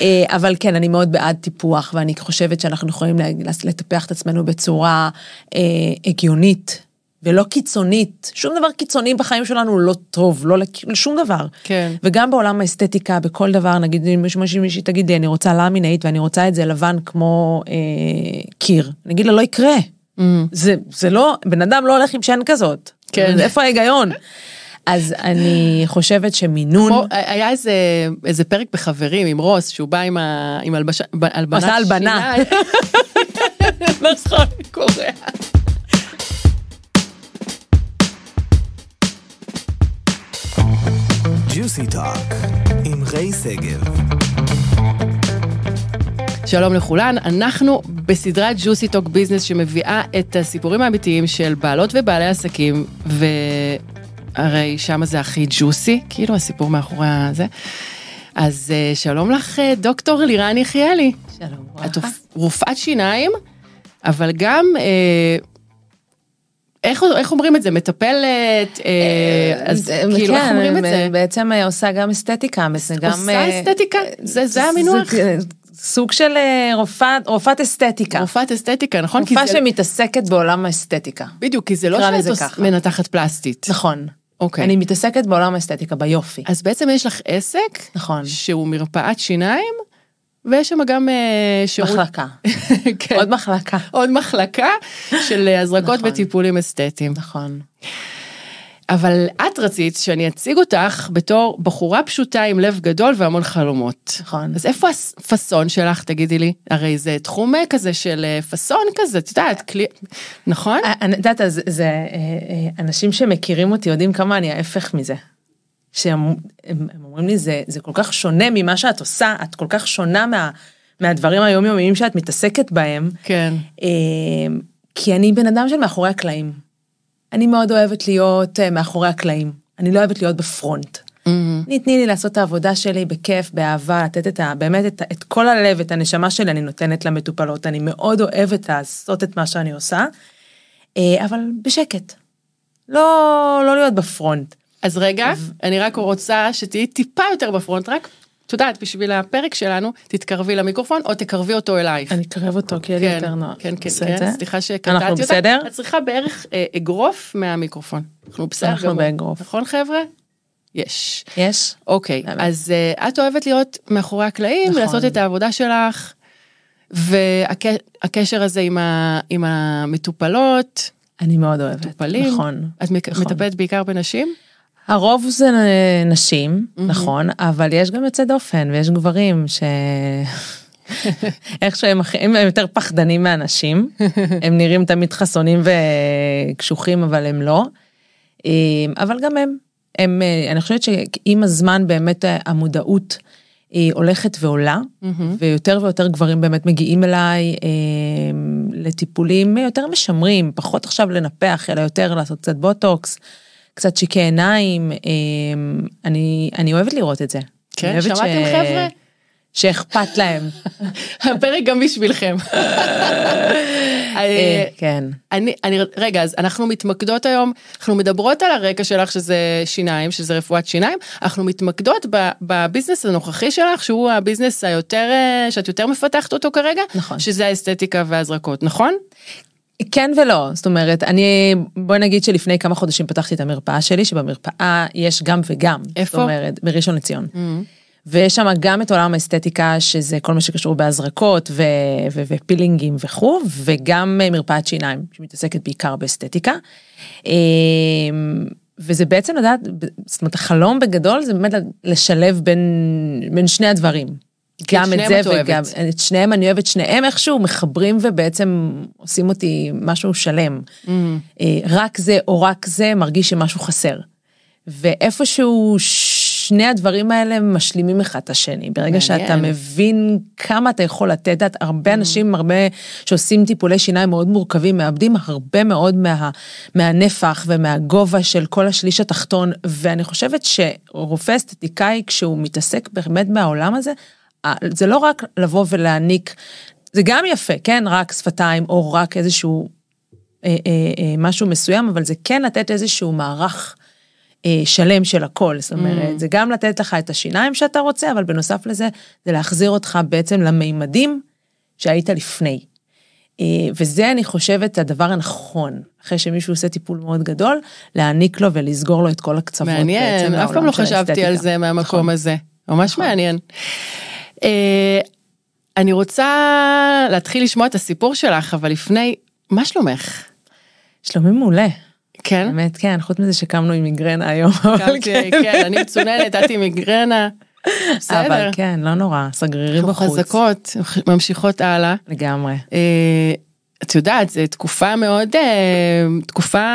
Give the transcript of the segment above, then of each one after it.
אה, אבל כן, אני מאוד בעד טיפוח, ואני חושבת שאנחנו יכולים לטפח את עצמנו בצורה אה, הגיונית. ולא קיצונית. שום דבר קיצוני בחיים שלנו לא טוב, לא לשום דבר. כן. וגם בעולם האסתטיקה, בכל דבר, נגיד, אם מישהי מישהי תגיד לי, אני רוצה למינאית ואני רוצה את זה לבן כמו אה, קיר. אני אגיד לה, לא יקרה. Mm. זה, זה לא, בן אדם לא הולך עם שן כזאת. כן. איפה ההיגיון? אז אני חושבת שמינון... כמו, היה איזה, איזה פרק בחברים עם רוס, שהוא בא עם, ה, עם הלבשה, הלבנת עשה הלבנה. נכון, קורע. ג'וסי טוק עם ריי שגב. שלום לכולן, אנחנו בסדרת Juicy Talk Business שמביאה את הסיפורים האמיתיים של בעלות ובעלי עסקים, והרי שם זה הכי ג'וסי, כאילו הסיפור מאחורי הזה. אז אה, שלום לך, אה, דוקטור לירן יחיאלי. שלום, את רופאת שיניים, אבל גם אה, איך, איך אומרים את זה? מטפלת? אה, אז כאילו, כן, איך אומרים את זה? בעצם עושה גם אסתטיקה. זה גם... עושה אסתטיקה? זה, זה המינוח? סוג של רופאת, רופאת אסתטיקה. רופאת אסתטיקה, נכון? רופאה שמתעסקת בעולם האסתטיקה. בדיוק, כי זה לא שאת מנתחת פלסטית. נכון. אוקיי. אני מתעסקת בעולם האסתטיקה, ביופי. אז בעצם יש לך עסק, נכון. שהוא מרפאת שיניים, ויש שם גם uh, שירות... מחלקה. כן. עוד מחלקה. עוד מחלקה של הזרקות נכון. וטיפולים אסתטיים. נכון. אבל את רצית שאני אציג אותך בתור בחורה פשוטה עם לב גדול והמון חלומות. נכון. אז איפה הפאסון שלך, תגידי לי? הרי זה תחום כזה של אה, פאסון כזה, את יודעת, כלי... נכון? אני יודעת, אז זה אה, אנשים שמכירים אותי יודעים כמה אני ההפך מזה. שהם הם, הם אומרים לי זה זה כל כך שונה ממה שאת עושה את כל כך שונה מה, מהדברים היומיומיים שאת מתעסקת בהם. כן. כי אני בן אדם של מאחורי הקלעים. אני מאוד אוהבת להיות מאחורי הקלעים אני לא אוהבת להיות בפרונט. Mm-hmm. תני לי לעשות את העבודה שלי בכיף באהבה לתת את ה, באמת את, את כל הלב את הנשמה שלי אני נותנת למטופלות אני מאוד אוהבת לעשות את מה שאני עושה. אבל בשקט. לא לא להיות בפרונט. אז רגע, אני רק רוצה שתהיי טיפה יותר בפרונט, רק, את יודעת, בשביל הפרק שלנו, תתקרבי למיקרופון או תקרבי אותו אלייך. אני אקרב אותו כי יהיה לי יותר נוח. כן, כן, כן, סליחה שקטעתי אותך. אנחנו בסדר? את צריכה בערך אה, אגרוף מהמיקרופון. אנחנו בסדר אנחנו באגרוף. נכון חבר'ה? יש. יש? אוקיי, אז uh, את אוהבת להיות מאחורי הקלעים, נכון. ולעשות את העבודה שלך, והקשר הזה עם המטופלות. אני מאוד אוהבת. מטופלים. נכון. את נכון. מטפלת בעיקר בנשים? הרוב זה נשים, mm-hmm. נכון, אבל יש גם יוצא דופן ויש גברים ש... איך שהם הם יותר פחדנים מהנשים, הם נראים תמיד חסונים וקשוחים אבל הם לא. אבל גם הם, הם, אני חושבת שעם הזמן באמת המודעות היא הולכת ועולה, mm-hmm. ויותר ויותר גברים באמת מגיעים אליי לטיפולים יותר משמרים, פחות עכשיו לנפח, אלא יותר לעשות קצת בוטוקס. קצת שיקי עיניים, אני, אני אוהבת לראות את זה. כן, שמעתם ש... חבר'ה? שאכפת להם. הפרק גם בשבילכם. כן. אני, אני, רגע, אז אנחנו מתמקדות היום, אנחנו מדברות על הרקע שלך שזה שיניים, שזה רפואת שיניים, אנחנו מתמקדות בביזנס הנוכחי שלך, שהוא הביזנס היותר, שאת יותר מפתחת אותו כרגע, נכון. שזה האסתטיקה וההזרקות, נכון? כן ולא, זאת אומרת, אני, בואי נגיד שלפני כמה חודשים פתחתי את המרפאה שלי, שבמרפאה יש גם וגם. איפה? זאת אומרת, בראשון לציון. Mm-hmm. ויש שם גם את עולם האסתטיקה, שזה כל מה שקשור בהזרקות ו- ו- ופילינגים וכו', וגם מרפאת שיניים, שמתעסקת בעיקר באסתטיקה. וזה בעצם לדעת, זאת אומרת, החלום בגדול זה באמת לשלב בין, בין שני הדברים. גם את זה וגם את שניהם אני אוהבת שניהם איכשהו מחברים ובעצם עושים אותי משהו שלם. Mm. רק זה או רק זה מרגיש שמשהו חסר. ואיפשהו שני הדברים האלה משלימים אחד את השני ברגע שאתה מבין כמה אתה יכול לתת את הרבה אנשים הרבה שעושים טיפולי שיניים מאוד מורכבים מאבדים הרבה מאוד מה, מהנפח ומהגובה של כל השליש התחתון ואני חושבת שרופא אסתטיקאי כשהוא מתעסק באמת מהעולם הזה זה לא רק לבוא ולהעניק, זה גם יפה, כן, רק שפתיים או רק איזשהו אה, אה, אה, משהו מסוים, אבל זה כן לתת איזשהו מערך אה, שלם של הכל, זאת אומרת, mm. זה גם לתת לך את השיניים שאתה רוצה, אבל בנוסף לזה, זה להחזיר אותך בעצם למימדים שהיית לפני. אה, וזה, אני חושבת, הדבר הנכון, אחרי שמישהו עושה טיפול מאוד גדול, להעניק לו ולסגור לו את כל הקצוות. מעניין, אף פעם לא חשבתי על זה מהמקום נכון. הזה, ממש נכון. מעניין. אה, אני רוצה להתחיל לשמוע את הסיפור שלך, אבל לפני, מה שלומך? שלומי מעולה. כן? באמת, כן, חוץ מזה שקמנו עם מיגרנה היום. קמתי, כן. כן, אני מצוננת, את עם מיגרנה. בסדר. אבל כן, לא נורא, סגרירי בחוץ. אנחנו חזקות, ממשיכות הלאה. לגמרי. אה, את יודעת, זו תקופה מאוד, אה, תקופה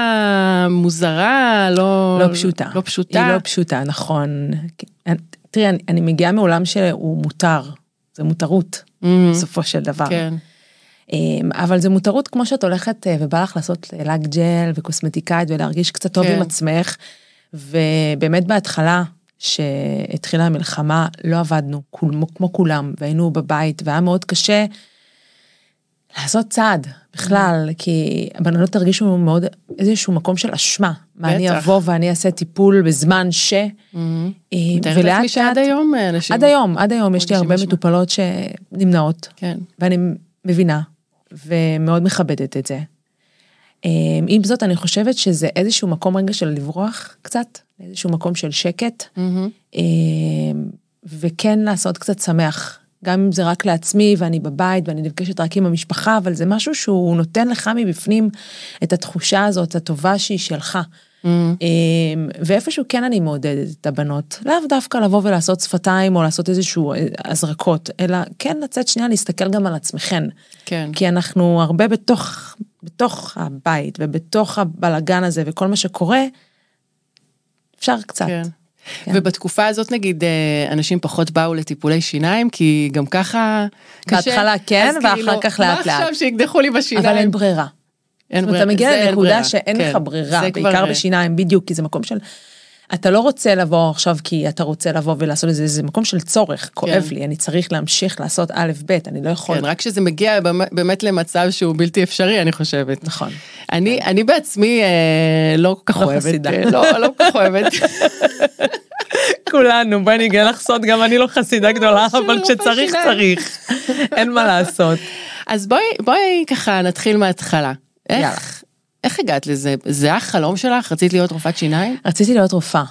מוזרה, לא... לא פשוטה. לא פשוטה. היא לא פשוטה, נכון. תראי, אני, אני מגיעה מעולם שהוא מותר, זה מותרות, mm-hmm. בסופו של דבר. כן. אמ, אבל זה מותרות כמו שאת הולכת אה, ובא לך לעשות לק ג'ל וקוסמטיקאית ולהרגיש קצת טוב כן. עם עצמך. ובאמת בהתחלה, שהתחילה המלחמה, לא עבדנו כמו, כמו כולם, והיינו בבית, והיה מאוד קשה לעשות צעד בכלל, כי הבנות הרגישו מאוד איזשהו מקום של אשמה. מה אני אבוא ואני אעשה טיפול בזמן ש... Mm-hmm. ולאט לאט... שעד היום אה, אנשים... עד היום, עד היום יש לי הרבה מטופלות שנמנעות. כן. ואני מבינה, ומאוד מכבדת את זה. אמ, עם זאת, אני חושבת שזה איזשהו מקום רגע של לברוח קצת, איזשהו מקום של שקט, mm-hmm. וכן לעשות קצת שמח, גם אם זה רק לעצמי ואני בבית ואני נפגשת רק עם המשפחה, אבל זה משהו שהוא נותן לך מבפנים את התחושה הזאת הטובה שהיא שלך. Mm. ואיפשהו כן אני מעודדת את הבנות, לאו דווקא לבוא ולעשות שפתיים או לעשות איזשהו אה, הזרקות, אלא כן לצאת שנייה להסתכל גם על עצמכן. כן. כי אנחנו הרבה בתוך, בתוך הבית ובתוך הבלגן הזה וכל מה שקורה, אפשר קצת. כן. כן. ובתקופה הזאת נגיד אה, אנשים פחות באו לטיפולי שיניים כי גם ככה קשה. בהתחלה כן ואחר כאילו, כך לאט לאט. מה עכשיו שיקדחו לי בשיניים? אבל אין ברירה. אין ברירה. אתה מגיע לנקודה שאין כן. לך ברירה, בעיקר כבר... בשיניים, בדיוק, כי זה מקום של... אתה לא רוצה לבוא עכשיו כי אתה רוצה לבוא ולעשות את זה, זה מקום של צורך, כואב כן. לי, אני צריך להמשיך לעשות א', ב', אני לא יכול. כן, רק שזה מגיע באמת למצב שהוא בלתי אפשרי, אני חושבת. נכון. אני, אני בעצמי אה, לא כל כך לא אוהבת. אה, לא, לא כל כך אוהבת. כולנו, בואי אני אגלה לך סוד, גם אני לא חסידה גדולה, אבל כשצריך צריך, אין מה לעשות. אז בואי, בואי ככה נתחיל מההתחלה. איך, איך הגעת לזה? זה היה חלום שלך? רצית להיות רופאת שיניים? רציתי להיות רופאה,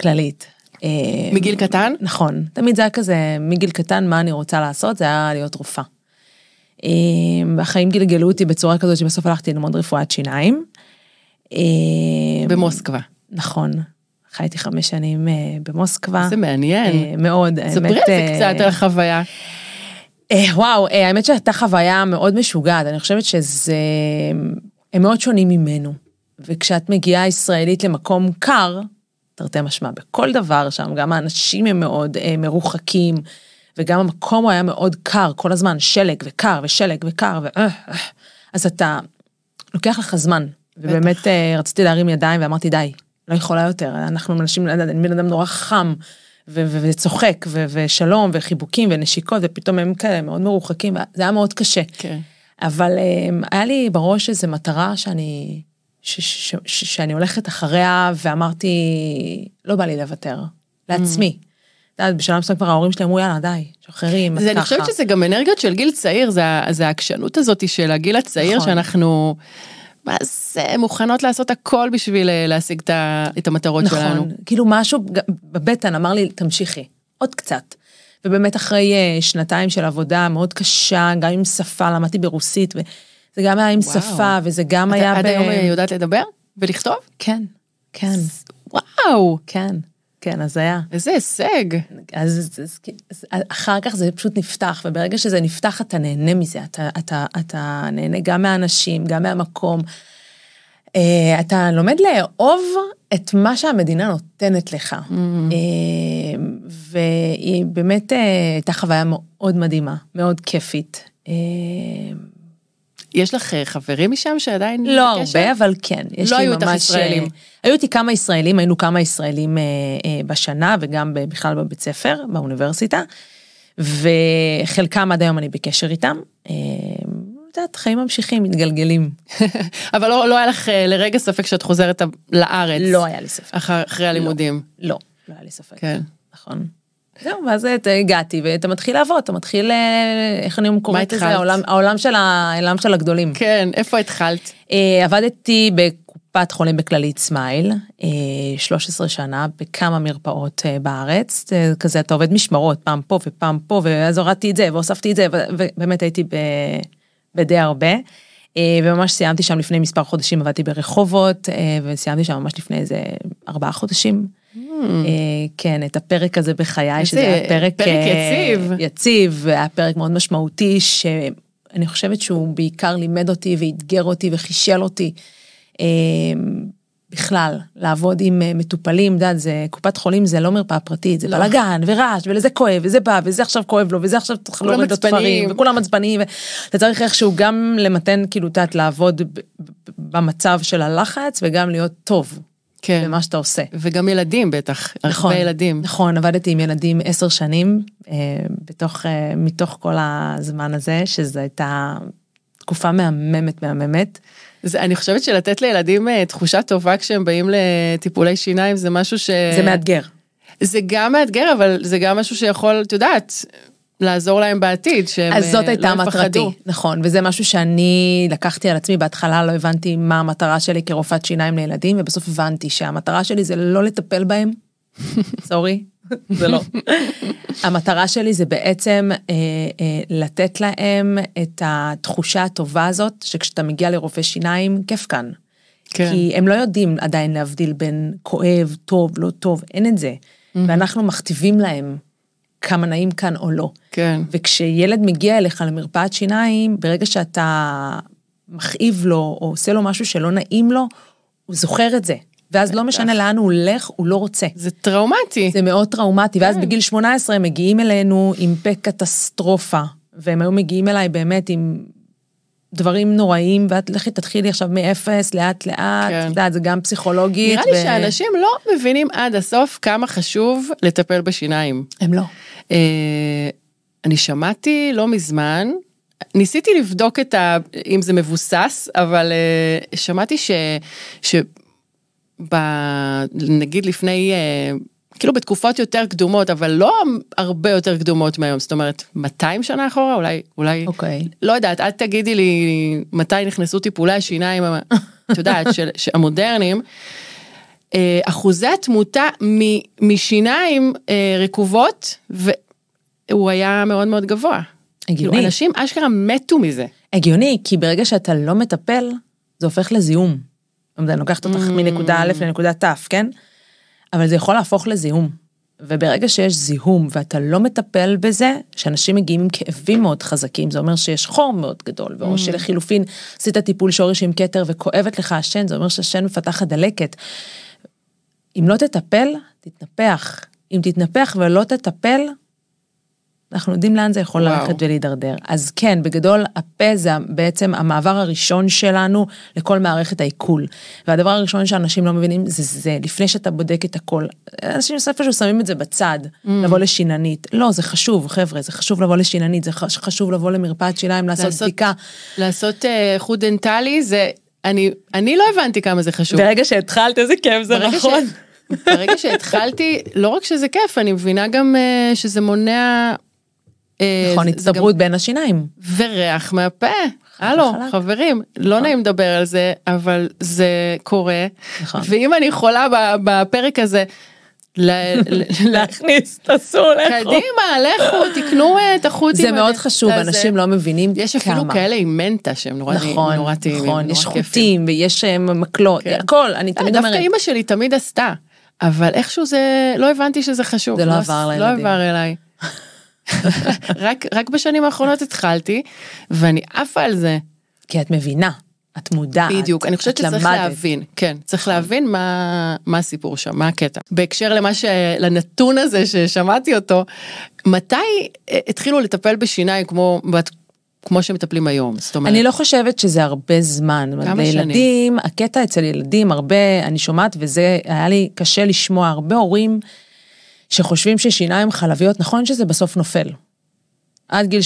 כללית. אה, מגיל קטן? נכון, תמיד זה היה כזה, מגיל קטן מה אני רוצה לעשות, זה היה להיות רופאה. אה, החיים גלגלו אותי בצורה כזאת שבסוף הלכתי ללמוד רפואת שיניים. אה, במוסקבה. נכון, חייתי חמש שנים במוסקבה. זה מעניין. מאוד, האמת. ספרי על זה קצת על החוויה. וואו, האמת שהייתה חוויה מאוד משוגעת, אני חושבת שזה... הם מאוד שונים ממנו. וכשאת מגיעה ישראלית למקום קר, תרתי משמע, בכל דבר שם, גם האנשים הם מאוד אה, מרוחקים, וגם המקום הוא היה מאוד קר, כל הזמן שלג וקר ושלג וקר, ו... אה, אה. אז אתה, לוקח לך זמן. ובאמת אה, רציתי להרים ידיים ואמרתי, די, לא יכולה יותר, אנחנו אנשים, אני בן אדם נורא חם. וצוחק ושלום וחיבוקים ונשיקות ופתאום הם כאלה מאוד מרוחקים זה היה מאוד קשה. כן. אבל אמ, היה לי בראש איזה מטרה שאני ש, ש, ש, שאני הולכת אחריה ואמרתי לא בא לי לוותר לעצמי. את יודעת, בשלב מסוים כבר ההורים שלי אמרו יאללה די, שחררים, אני חושבת שזה גם אנרגיות של גיל צעיר, זה, זה העקשנות הזאת של הגיל הצעיר נכון. שאנחנו מה זה מוכנות לעשות הכל בשביל אה, להשיג את המטרות נכון, שלנו. נכון, כאילו משהו בבטן אמר לי תמשיכי, עוד קצת. ובאמת אחרי אה, שנתיים של עבודה מאוד קשה, גם עם שפה, למדתי ברוסית, וזה גם היה עם וואו. שפה, וזה גם היה ב... עד היום אה, יודעת לדבר ולכתוב? כן, כן. וואו. כן. כן, אז היה. איזה הישג. אז, אז, אז אז אחר כך זה פשוט נפתח, וברגע שזה נפתח אתה נהנה מזה, אתה, אתה, אתה נהנה גם מהאנשים, גם מהמקום. Uh, אתה לומד לאהוב את מה שהמדינה נותנת לך. Mm-hmm. Uh, והיא באמת uh, הייתה חוויה מאוד מדהימה, מאוד כיפית. יש לך אה, חברים משם שעדיין... לא הרבה, אבל כן. יש לא היו איתך ישראלים. אה, היו איתי כמה ישראלים, היינו כמה ישראלים אה, בשנה וגם בכלל בבית ספר, באוניברסיטה, וחלקם עד היום אני בקשר איתם. את יודעת, חיים ממשיכים, מתגלגלים. אבל לא, לא היה לך אה, לרגע ספק שאת חוזרת לארץ. לא היה לי ספק. אחר, אחרי הלימודים. לא, לא היה לי ספק. כן. נכון. זהו, ואז הגעתי, ואתה מתחיל לעבוד, אתה מתחיל, אה, איך אני קוראת לזה, העולם, העולם, של העולם של הגדולים. כן, איפה התחלת? אה, עבדתי בקופת חולים בכללית סמייל, 13 שנה, בכמה מרפאות בארץ, כזה אתה עובד משמרות, פעם פה ופעם פה, ואז הורדתי את זה, והוספתי את זה, ובאמת הייתי בדי הרבה. וממש סיימתי שם לפני מספר חודשים, עבדתי ברחובות, וסיימתי שם ממש לפני איזה ארבעה חודשים. Mm. כן, את הפרק הזה בחיי, שזה היה פרק... פרק יציב. יציב, היה פרק מאוד משמעותי, שאני חושבת שהוא בעיקר לימד אותי ואתגר אותי וחישל אותי. בכלל, לעבוד עם מטופלים, את יודעת, זה קופת חולים זה לא מרפאה פרטית, זה לא. בלאגן ורעש ולזה כואב וזה בא וזה עכשיו כואב לו וזה עכשיו צריך להוריד לו תפרים וכולם עצבניים, אתה צריך איכשהו גם למתן כאילו, את יודעת, לעבוד במצב של הלחץ וגם להיות טוב. כן. במה שאתה עושה. וגם ילדים בטח, נכון, הרבה ילדים. נכון, עבדתי עם ילדים עשר שנים, אה, בתוך, אה, מתוך כל הזמן הזה, שזו הייתה תקופה מהממת מהממת. זה, אני חושבת שלתת לילדים אה, תחושה טובה כשהם באים לטיפולי שיניים זה משהו ש... זה מאתגר. זה גם מאתגר, אבל זה גם משהו שיכול, את יודעת, לעזור להם בעתיד, שהם אז זאת הייתה לא מטרתי, נכון, וזה משהו שאני לקחתי על עצמי, בהתחלה לא הבנתי מה המטרה שלי כרופאת שיניים לילדים, ובסוף הבנתי שהמטרה שלי זה לא לטפל בהם, סורי, זה לא. המטרה שלי זה בעצם אה, אה, לתת להם את התחושה הטובה הזאת, שכשאתה מגיע לרופא שיניים, כיף כאן. כן. כי הם לא יודעים עדיין להבדיל בין כואב, טוב, לא טוב, אין את זה. Mm-hmm. ואנחנו מכתיבים להם כמה נעים כאן או לא. כן. וכשילד מגיע אליך למרפאת שיניים, ברגע שאתה מכאיב לו, או עושה לו משהו שלא נעים לו, הוא זוכר את זה. ואז לא משנה לאן הוא הולך, הוא לא רוצה. זה טראומטי. זה מאוד טראומטי, ואז כן. בגיל 18 הם מגיעים אלינו עם פה קטסטרופה, והם היו מגיעים אליי באמת עם דברים נוראים, ואת לכי תתחילי עכשיו מאפס, לאט לאט, כן. את יודעת, זה גם פסיכולוגית. נראה לי שאנשים לא מבינים עד הסוף כמה חשוב לטפל בשיניים. הם לא. אה, אני שמעתי לא מזמן, ניסיתי לבדוק את ה... אם זה מבוסס, אבל אה, שמעתי ש... ש... ב... נגיד לפני אה, כאילו בתקופות יותר קדומות, אבל לא הרבה יותר קדומות מהיום, זאת אומרת, 200 שנה אחורה, אולי, אולי, אוקיי. Okay. לא יודעת, את תגידי לי מתי נכנסו טיפולי השיניים, את יודעת, של, של המודרניים. אה, אחוזי התמותה משיניים אה, רקובות, והוא היה מאוד מאוד גבוה. הגיוני. כאילו, אנשים אשכרה מתו מזה. הגיוני, כי ברגע שאתה לא מטפל, זה הופך לזיהום. אני לוקחת אותך mm. מנקודה א' לנקודה ת', כן? אבל זה יכול להפוך לזיהום. וברגע שיש זיהום ואתה לא מטפל בזה, שאנשים מגיעים עם כאבים מאוד חזקים, זה אומר שיש חור מאוד גדול, או mm. שלחילופין עשית טיפול שורש עם כתר וכואבת לך השן, זה אומר שהשן מפתחת דלקת. אם לא תטפל, תתנפח. אם תתנפח ולא תטפל, אנחנו יודעים לאן זה יכול ללכת ולהידרדר. אז כן, בגדול, הפה זה בעצם המעבר הראשון שלנו לכל מערכת העיכול. והדבר הראשון שאנשים לא מבינים זה זה, לפני שאתה בודק את הכל. אנשים בסופו של שמים את זה בצד, mm. לבוא לשיננית. לא, זה חשוב, חבר'ה, זה חשוב לבוא לשיננית, זה חשוב לבוא למרפאת שיניים, לעשות, לעשות בדיקה. לעשות חוט אה, דנטלי זה, אני, אני לא הבנתי כמה זה חשוב. ברגע שהתחלת, איזה כיף זה, נכון. ש... ברגע שהתחלתי, לא רק שזה כיף, אני מבינה גם uh, שזה מונע נכון, הצטברות בין השיניים. וריח מהפה. הלו, חברים, לא נעים לדבר על זה, אבל זה קורה. נכון. ואם אני חולה בפרק הזה, להכניס, תעשו, לכו. קדימה, לכו, תקנו אה, את החוטים. זה מאוד חשוב, אנשים לא מבינים כמה. יש אפילו כאלה עם מנטה שהם נורא נכון, טעימים. נכון, יש חוטים ויש אה, מקלות, כן. הכל, אני תמיד אומרת. דווקא אימא שלי תמיד עשתה, אבל איכשהו זה, לא הבנתי שזה חשוב. זה לא, לא עבר לילדים. לא עבר אליי. רק, רק בשנים האחרונות התחלתי, ואני עפה על זה. כי את מבינה, את מודעת, בדיוק, אני חושבת שצריך למדת. להבין, כן, צריך להבין מה, מה הסיפור שם, מה הקטע. בהקשר למה ש... לנתון הזה ששמעתי אותו, מתי התחילו לטפל בשיניים כמו... כמו שמטפלים היום, זאת אומרת. אני לא חושבת שזה הרבה זמן. כמה שנים? ילדים, הקטע אצל ילדים, הרבה, אני שומעת, וזה היה לי קשה לשמוע, הרבה הורים שחושבים ששיניים חלביות, נכון שזה בסוף נופל. עד גיל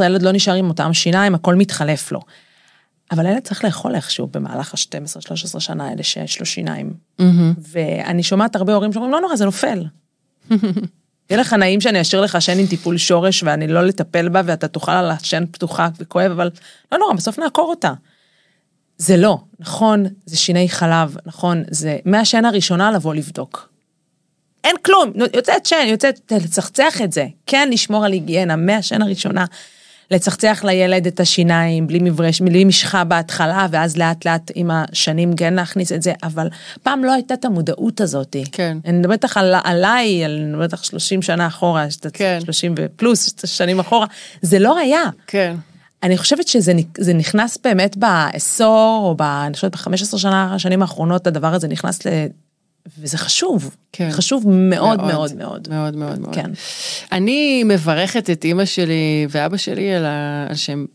12-13 ילד לא נשאר עם אותם שיניים, הכל מתחלף לו. אבל הילד צריך לאכול איכשהו במהלך ה-12-13 שנה האלה שיש לו שיניים. ואני שומעת הרבה הורים שאומרים, לא נורא, זה נופל. יהיה לך נעים שאני אשאיר לך שן עם טיפול שורש ואני לא לטפל בה ואתה תאכל על השן פתוחה וכואב, אבל לא נורא, בסוף נעקור אותה. זה לא, נכון, זה שיני חלב, נכון, זה מהשן הראשונה לבוא לבדוק. אין כלום, יוצאת שן, יוצאת, לצחצח את זה. כן, לשמור על היגיינה מהשן הראשונה. לצחצח לילד את השיניים בלי מברש, בלי משחה בהתחלה, ואז לאט לאט עם השנים כן להכניס את זה, אבל פעם לא הייתה את המודעות הזאת. כן. אני מדברת לך על, עליי, אני מדברת לך 30 שנה אחורה, כן. 30 ופלוס שנים אחורה, זה לא היה. כן. אני חושבת שזה נכנס באמת בעשור, או ב, אני חושבת ב-15 שנה, השנים האחרונות, הדבר הזה נכנס וזה חשוב, כן. חשוב מאוד מאוד מאוד מאוד. מאוד מאוד. כן. אני מברכת את אימא שלי ואבא שלי על, ה... על שהם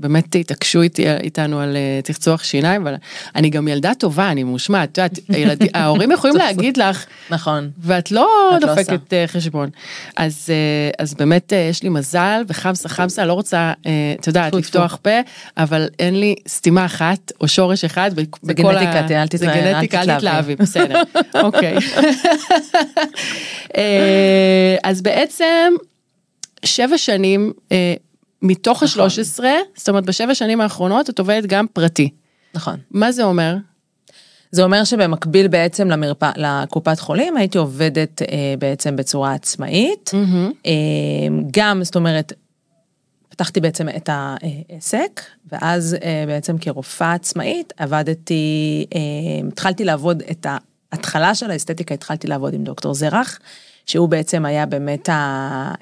באמת התעקשו איתי, איתנו על uh, תחצוח שיניים, אבל אני גם ילדה טובה, אני מושמעת, את יודעת, הילד, ההורים יכולים להגיד לך, נכון, ואת לא לא דופקת לא חשבון. אז, uh, אז באמת יש לי מזל, וחמסה חמסה, לא רוצה, את יודעת, לפתוח פה, אבל אין לי סתימה אחת, או שורש אחד, זה גנטיקה. אל תתלהבי. זה גנטיקה, אל תתלהבי, בסדר, אוקיי. אז בעצם, שבע שנים, מתוך נכון. ה-13, זאת אומרת בשבע שנים האחרונות את עובדת גם פרטי. נכון. מה זה אומר? זה אומר שבמקביל בעצם למרפ... לקופת חולים הייתי עובדת אה, בעצם בצורה עצמאית. Mm-hmm. אה, גם, זאת אומרת, פתחתי בעצם את העסק, ואז אה, בעצם כרופאה עצמאית עבדתי, אה, התחלתי לעבוד את ההתחלה של האסתטיקה, התחלתי לעבוד עם דוקטור זרח. שהוא בעצם היה באמת אה,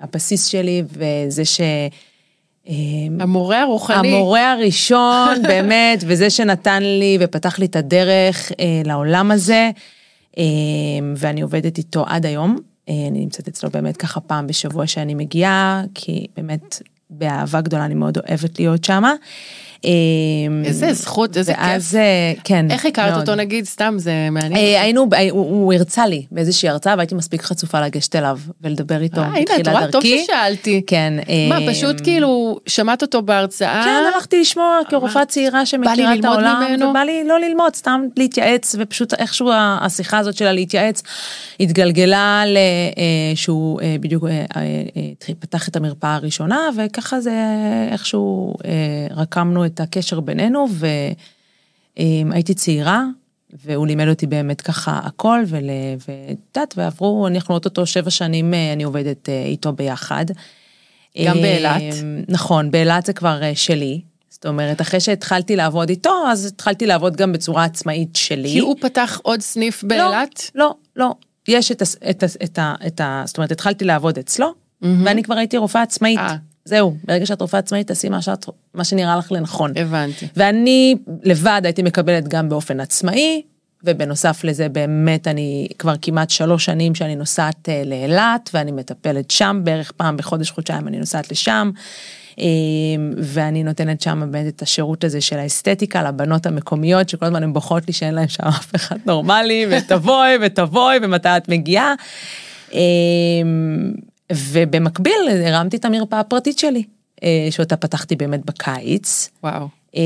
הבסיס שלי וזה ש... אה, המורה הרוחני. המורה הראשון באמת, וזה שנתן לי ופתח לי את הדרך אה, לעולם הזה, ואני עובדת איתו עד היום. אני נמצאת אצלו באמת ככה פעם בשבוע שאני מגיעה, כי באמת באהבה גדולה אני מאוד אוהבת להיות שמה. אמ, איזה זכות, איזה כיף. ואז, אה, כן. איך הכרת אותו נגיד, סתם, זה מעניין. אה, היינו, הוא הרצה לי באיזושהי הרצאה והייתי מספיק חצופה לגשת אליו ולדבר איתו בתחילת דרכי. הנה, את רואה, טוב ששאלתי. כן. מה, פשוט כאילו, שמעת אותו בהרצאה? כן, הלכתי לשמוע כרופאה צעירה שמכירה את העולם. ובא לי לא ללמוד, סתם להתייעץ, ופשוט איכשהו השיחה הזאת שלה להתייעץ, התגלגלה שהוא אה, בדיוק פתח את המרפאה הראשונה, וככה זה איכשהו רקמנו את הקשר בינינו, והייתי צעירה, והוא לימד אותי באמת ככה הכל, ואת יודעת, ועברו, אנחנו אוטוטו שבע שנים, אה, אני עובדת אה, איתו ביחד. גם אה, באילת? נכון, באילת זה כבר שלי. זאת אומרת, אחרי שהתחלתי לעבוד איתו, אז התחלתי לעבוד גם בצורה עצמאית שלי. כי הוא פתח עוד סניף לא, באילת? לא, לא, לא. יש את ה... את ה, את ה, את ה זאת אומרת, התחלתי לעבוד אצלו, mm-hmm. ואני כבר הייתי רופאה עצמאית. 아. זהו, ברגע שאת רופאה עצמאית, תעשי מה, שאת, מה שנראה לך לנכון. הבנתי. ואני לבד הייתי מקבלת גם באופן עצמאי, ובנוסף לזה באמת אני כבר כמעט שלוש שנים שאני נוסעת אה, לאילת, ואני מטפלת שם, בערך פעם בחודש, חודשיים אני נוסעת לשם. אה, ואני נותנת שם באמת את השירות הזה של האסתטיקה לבנות המקומיות שכל הזמן הן בוכות לי שאין להן שם אף אחד נורמלי ותבואי ותבואי ומתי את מגיעה. ובמקביל הרמתי את המרפאה הפרטית שלי, אה, שאותה פתחתי באמת בקיץ. וואו. אה,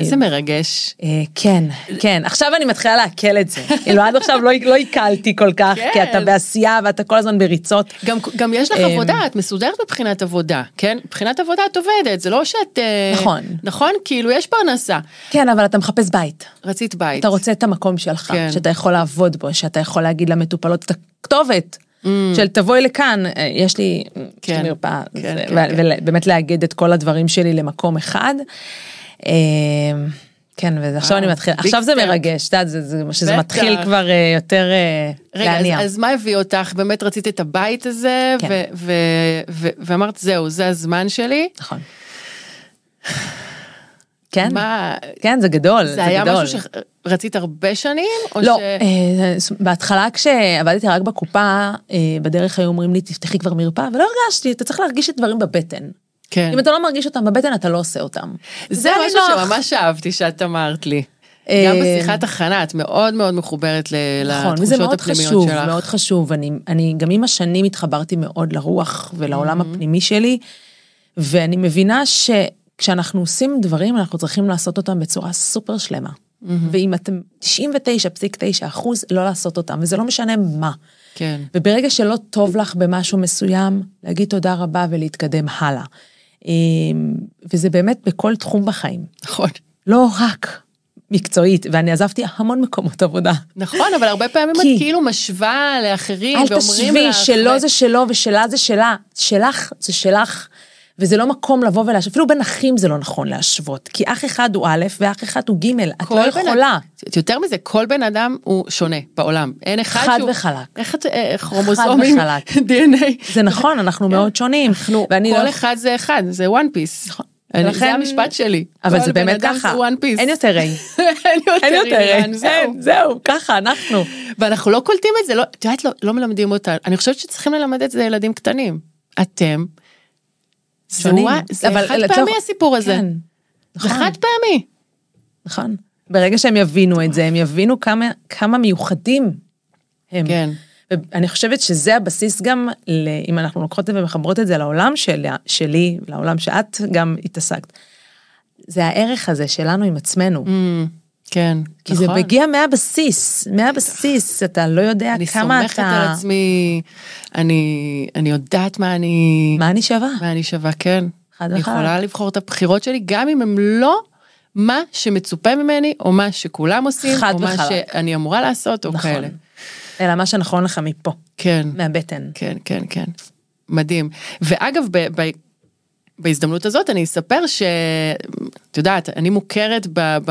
איזה מרגש. אה, כן, כן, עכשיו אני מתחילה לעכל את זה. כאילו עד עכשיו לא, לא עיכלתי כל כך, כי אתה כן. בעשייה ואתה כל הזמן בריצות. גם יש לך עבודה, את מסודרת מבחינת עבודה, כן? מבחינת עבודה את עובדת, זה לא שאת... נכון. נכון? כאילו יש פרנסה. כן, אבל אתה מחפש בית. רצית בית. אתה רוצה את המקום שלך, כן. שאתה יכול לעבוד בו, שאתה יכול להגיד למטופלות את הכתובת. Mm. של תבואי לכאן, אה, יש לי, כן, מרפאה, כן, כן, כן. ובאמת להגיד את כל הדברים שלי למקום אחד. אה, כן, ועכשיו אני מתחיל, עכשיו זה מרגש, את יודעת, שזה מתחיל כבר אה, יותר להניע. רגע, אז מה הביא אותך? באמת רצית את הבית הזה, כן. ואמרת, זהו, זה הזמן שלי. נכון. כן. כן, זה גדול, זה, זה היה גדול. משהו שרצית הרבה שנים? לא, ש... אה, בהתחלה כשעבדתי רק בקופה, אה, בדרך היו אומרים לי, תפתחי כבר מרפאה, ולא הרגשתי, אתה צריך להרגיש את דברים בבטן. כן. אם אתה לא מרגיש אותם בבטן, אתה לא עושה אותם. זה משהו נוח. שממש אהבתי שאת אמרת לי. גם אה, בשיחת הכנה את מאוד מאוד מחוברת ל- נכון, וזה לתחושות מאוד הפנימיות חשוב, שלך. מאוד חשוב. אני, אני גם עם השנים התחברתי מאוד לרוח ולעולם הפנימי שלי, ואני מבינה שכשאנחנו עושים דברים, אנחנו צריכים לעשות אותם בצורה סופר שלמה. ואם אתם 99.9 אחוז, לא לעשות אותם, וזה לא משנה מה. כן. וברגע שלא טוב לך במשהו מסוים, להגיד תודה רבה ולהתקדם הלאה. אמ, וזה באמת בכל תחום בחיים, נכון. לא רק מקצועית, ואני עזבתי המון מקומות עבודה. נכון, אבל הרבה פעמים כי- את כאילו משווה לאחרים, אל ואומרים לך... שלו זה שלו ושלה זה שלה, שלך זה שלך, וזה לא מקום לבוא ולהשוות, אפילו בין אחים זה לא נכון להשוות, כי אח אחד הוא א' ואח אחד הוא ג', את לא יכולה. יותר מזה, כל בן אדם הוא שונה בעולם. אין אחד חד שהוא... וחלק. איך את... אה, כרומוזומים. DNA. זה נכון, אנחנו מאוד שונים. אנחנו, כל לא- אחד זה אחד, זה one piece. אני- זה ולכן- המשפט שלי. אבל זה באמת ככה. זה. אין יותר ריי. אין יותר ריי. זהו. זהו, ככה אנחנו. ואנחנו לא קולטים את זה, לא, את יודעת, לא, לא מלמדים אותה, אני חושבת שצריכים ללמד את זה ילדים קטנים. אתם, זה, שונים. זה אבל חד לצורך- פעמי הסיפור הזה. כן, זה נכון. חד פעמי. נכון. ברגע שהם יבינו את זה, הם יבינו כמה, כמה מיוחדים הם. כן. ואני חושבת שזה הבסיס גם, ל, אם אנחנו לוקחות את זה ומחברות את זה לעולם שלי, שלי, לעולם שאת גם התעסקת. זה הערך הזה שלנו עם עצמנו. Mm, כן, כי זה נכון. מגיע מהבסיס, מהבסיס, אתה לא יודע אני כמה סומכת אתה... על עצמי, אני, אני יודעת מה אני, מה אני שווה? מה אני שווה, כן. חד אני וחלק. יכולה לבחור את הבחירות שלי, גם אם הם לא מה שמצופה ממני, או מה שכולם עושים, או מה וחלק. שאני אמורה לעשות, או נכון. כאלה. אלא מה שנכון לך מפה, כן. מהבטן. כן, כן, כן. מדהים. ואגב, ב, ב, בהזדמנות הזאת אני אספר שאת יודעת, אני מוכרת ב, ב,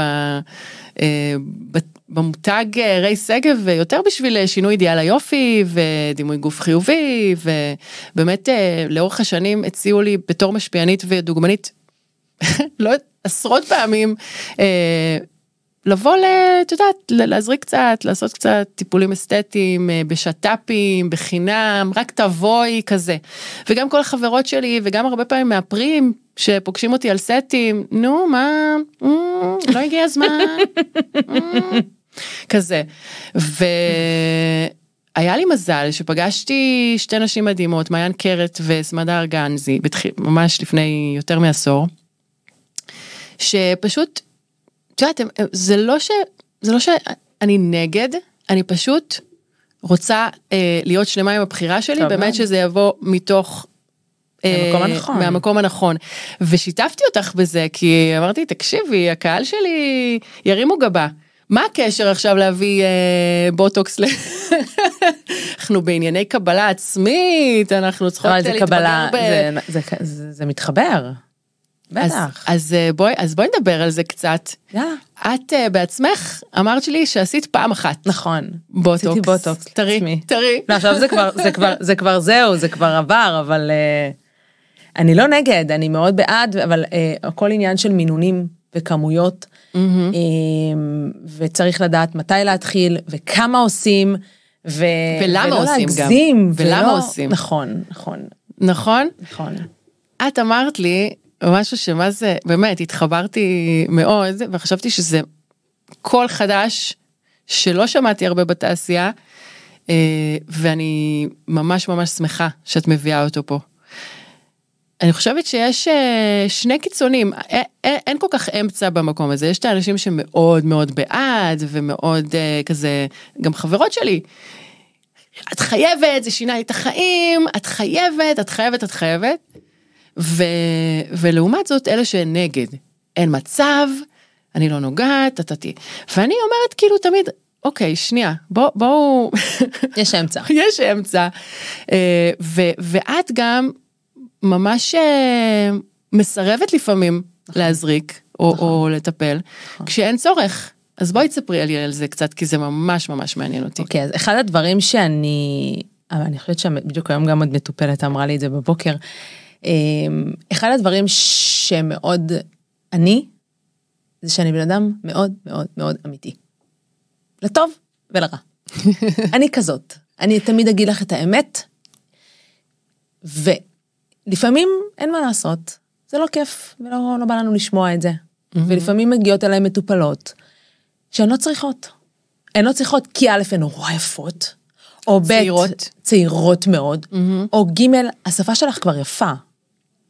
אה, ב, במותג אה, ריי שגב יותר בשביל אה, שינוי אידיאל היופי ודימוי גוף חיובי, ובאמת לאורך השנים הציעו לי בתור משפיענית ודוגמנית, לא עשרות פעמים, לבוא, ל, את יודעת, להזריק קצת, לעשות קצת טיפולים אסתטיים, אה, בשת"פים, בחינם, רק תבואי כזה. וגם כל החברות שלי, וגם הרבה פעמים מאפרים, שפוגשים אותי על סטים, נו, מה, mm, לא הגיע הזמן, mm, כזה. והיה לי מזל שפגשתי שתי נשים מדהימות, מעיין קרת וסמדה ארגנזי, בתחיל, ממש לפני יותר מעשור, שפשוט את יודעת, זה לא ש... זה לא שאני נגד, אני פשוט רוצה אה, להיות שלמה עם הבחירה שלי, טוב באמת מאוד. שזה יבוא מתוך... אה, מהמקום הנכון. מהמקום הנכון. ושיתפתי אותך בזה, כי אמרתי, תקשיבי, הקהל שלי ירימו גבה. מה הקשר עכשיו להביא אה, בוטוקס ל... אנחנו בענייני קבלה עצמית, אנחנו צריכות זה להתבגר קבלה, ב... זה- זה- זה- זה מתחבר. אז, בטח. אז אה, בואי, אז בואי נדבר על זה קצת. יאללה. את אה, בעצמך אמרת לי שעשית פעם אחת נכון. בוטוקס. עשיתי בוטוקס. טרי. טרי. לא, עכשיו זה כבר, זה כבר, זה כבר זהו, זה כבר עבר, אבל אה, אני לא נגד, אני מאוד בעד, אבל אה, הכל עניין של מינונים וכמויות, אה, וצריך לדעת מתי להתחיל וכמה עושים, ו... ולמה ולא עושים גם. להגזים, ולמה ולא- עושים. נכון, נכון, נכון? נכון. את אמרת לי משהו שמה זה, באמת, התחברתי מאוד, וחשבתי שזה קול חדש שלא שמעתי הרבה בתעשייה, אה, ואני ממש ממש שמחה שאת מביאה אותו פה. אני חושבת שיש אה, שני קיצונים, אין, כל כך אמצע במקום הזה, יש את האנשים שמאוד מאוד בעד ומאוד אה, כזה, גם חברות שלי. את חייבת, זה שינה לי את החיים, את חייבת, את חייבת, את חייבת. ו, ולעומת זאת, אלה שהן נגד, אין מצב, אני לא נוגעת, טטטי. ואני אומרת כאילו תמיד, אוקיי, שנייה, בוא, בואו, יש אמצע. יש אמצע. אה, ו, ואת גם ממש אה, מסרבת לפעמים להזריק או, או לטפל, כשאין צורך. אז בואי תספרי לי על זה קצת, כי זה ממש ממש מעניין אותי. אוקיי, אז אחד הדברים שאני, אבל אני חושבת שבדיוק היום גם עוד מטופלת אמרה לי את זה בבוקר, אחד הדברים שמאוד אני, זה שאני בן אדם מאוד מאוד מאוד אמיתי. לטוב ולרע. אני כזאת, אני תמיד אגיד לך את האמת, ולפעמים אין מה לעשות, זה לא כיף, ולא לא בא לנו לשמוע את זה. ולפעמים מגיעות אליי מטופלות, שהן לא צריכות. הן לא צריכות כי א', הן נורא יפות, או ב', צעירות. צעירות מאוד, או ג', השפה שלך כבר יפה.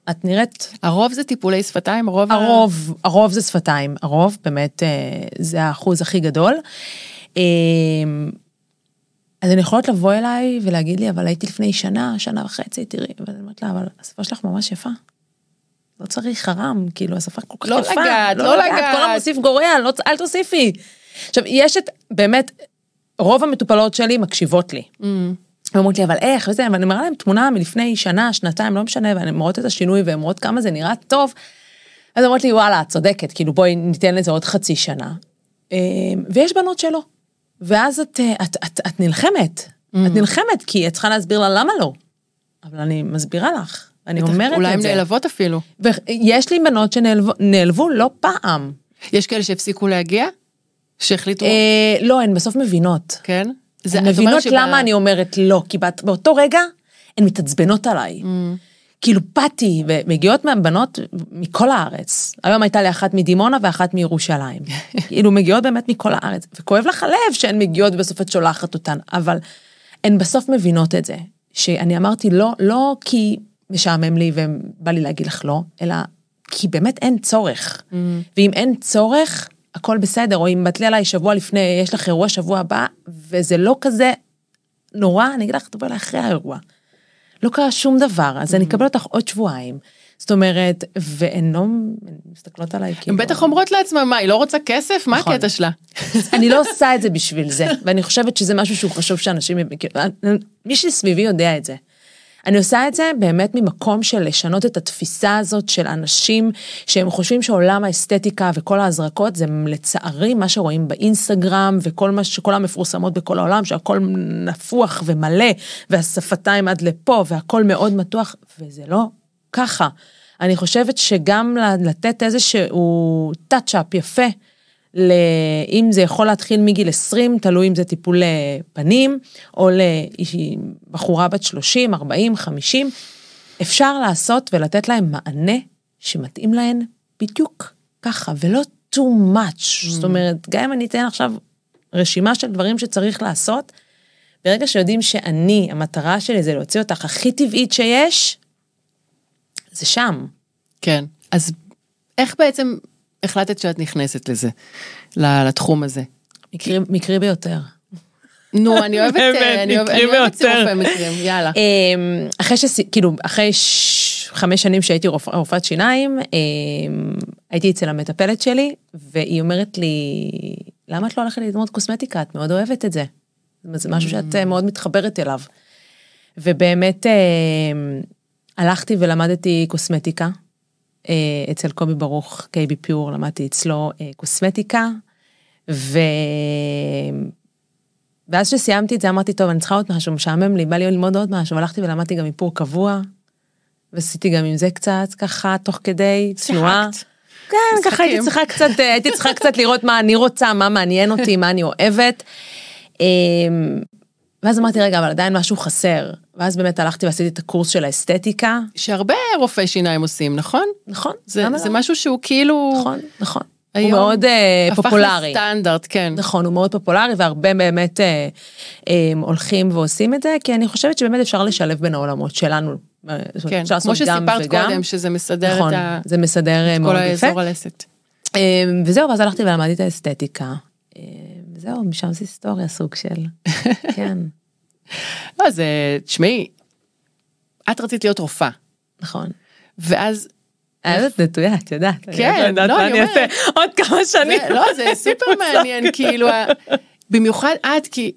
את נראית, הרוב זה טיפולי שפתיים, הרוב... הרוב, הרוב זה שפתיים, הרוב באמת אה, זה האחוז הכי גדול. אה, אז הן יכולות לבוא אליי ולהגיד לי, אבל הייתי לפני שנה, שנה וחצי, תראי, ואני אומרת לה, אבל השפה שלך ממש יפה. לא צריך חרם, כאילו, השפה כל כך לא יפה. לגעת, לא לגעת. כל המוסיף גורע, לא, אל תוסיפי. עכשיו, יש את, באמת, רוב המטופלות שלי מקשיבות לי. Mm. ואומרות לי, אבל איך, וזה, ואני מראה להם תמונה מלפני שנה, שנתיים, לא משנה, והן רואות את השינוי והן רואות כמה זה נראה טוב. אז אומרות לי, וואלה, את צודקת, כאילו בואי ניתן לזה עוד חצי שנה. אה, ויש בנות שלא. ואז את, אה, את, את, את נלחמת, את נלחמת, כי את צריכה להסביר לה למה לא. אבל אני מסבירה לך, אני אומרת אולי הן את זה. נעלבות אפילו. ויש לי בנות שנעלבו נעלבו לא פעם. יש כאלה שהפסיקו להגיע? שהחליטו... אה, לא, הן בסוף מבינות. כן? הן את מבינות שב- למה אני אומרת לא, כי באת- באותו רגע הן מתעצבנות עליי. כאילו באתי, ומגיעות מהבנות מכל הארץ. היום הייתה לי אחת מדימונה ואחת מירושלים. כאילו מגיעות באמת מכל הארץ, וכואב לך הלב שהן מגיעות ובסוף את שולחת אותן, אבל הן בסוף מבינות את זה. שאני אמרתי לא, לא כי משעמם לי ובא לי להגיד לך לא, אלא כי באמת אין צורך. ואם אין צורך, הכל בסדר, או אם בטלי עליי שבוע לפני, יש לך אירוע שבוע הבא, וזה לא כזה נורא, אני אגיד לך, תבואי אליי אחרי האירוע. לא קרה שום דבר, אז אני אקבל אותך עוד שבועיים. זאת אומרת, והן לא מסתכלות עליי כאילו... הן בטח אומרות לעצמן, מה, היא לא רוצה כסף? מה נכון. הקטע שלה? אני לא עושה את זה בשביל זה, ואני חושבת שזה משהו שהוא חשוב שאנשים, מי שסביבי יודע את זה. אני עושה את זה באמת ממקום של לשנות את התפיסה הזאת של אנשים שהם חושבים שעולם האסתטיקה וכל ההזרקות זה לצערי מה שרואים באינסטגרם וכל מה שכל המפורסמות בכל העולם שהכל נפוח ומלא והשפתיים עד לפה והכל מאוד מתוח וזה לא ככה. אני חושבת שגם לתת איזשהו טאצ'אפ יפה ל... אם זה יכול להתחיל מגיל 20, תלוי אם זה טיפול אה, פנים, או לבחורה בת 30, 40, 50, אפשר לעשות ולתת להם מענה שמתאים להן בדיוק ככה, ולא too much. זאת אומרת, גם אם אני אתן עכשיו רשימה של דברים שצריך לעשות, ברגע שיודעים שאני, המטרה שלי זה להוציא אותך הכי טבעית שיש, זה שם. כן. אז איך בעצם החלטת שאת נכנסת לזה, לתחום הזה? מקרי, מקרי ביותר. נו, אני אוהבת, באמת, אה, אני אוהבת- מקרי אני אוהבת ביותר. צירופי מקרים, יאללה. אמ, אחרי ש... כאילו, אחרי ש... חמש שנים שהייתי רופ... רופאת שיניים, אמ, הייתי אצל המטפלת שלי, והיא אומרת לי, למה את לא הולכת ללמוד קוסמטיקה? את מאוד אוהבת את זה. זה משהו שאת אה, מאוד מתחברת אליו. ובאמת אמ, הלכתי ולמדתי קוסמטיקה. אה, אצל קובי ברוך, קייבי פיור, למדתי אצלו אה, קוסמטיקה, ו... ואז כשסיימתי את זה אמרתי, טוב, אני צריכה עוד משהו, משעמם לי, בא לי ללמוד עוד משהו, והלכתי ולמדתי גם איפור קבוע, ועשיתי גם עם זה קצת, ככה, תוך כדי תנועה. כן, ככה הייתי. צריכה קצת, אה, הייתי צריכה קצת לראות מה אני רוצה, מה מעניין אותי, מה אני אוהבת. ואז אמרתי, רגע, אבל עדיין משהו חסר. ואז באמת הלכתי ועשיתי את הקורס של האסתטיקה. שהרבה רופאי שיניים עושים, נכון? נכון, זה, זה לא? משהו שהוא כאילו... נכון, נכון. הוא מאוד אה, פופולרי. הפך לסטנדרט, כן. נכון, הוא מאוד פופולרי והרבה באמת אה, אה, הולכים ועושים את זה, כי אני חושבת שבאמת אפשר לשלב בין העולמות שלנו. כן, כמו שסיפרת וגם. קודם, שזה מסדר נכון, את, ה... זה מסדר את מאוד כל יפה. האזור הלסת. אה, וזהו, ואז הלכתי ולמדתי את האסתטיקה. אה, וזהו, משם זה היסטוריה סוג של, כן, לא, זה, תשמעי, את רצית להיות רופאה, נכון. ואז, האמת נטויה, את יודעת. כן, לא, אני אומרת. עוד כמה שנים. לא, זה סופר מעניין, כאילו, במיוחד את, כי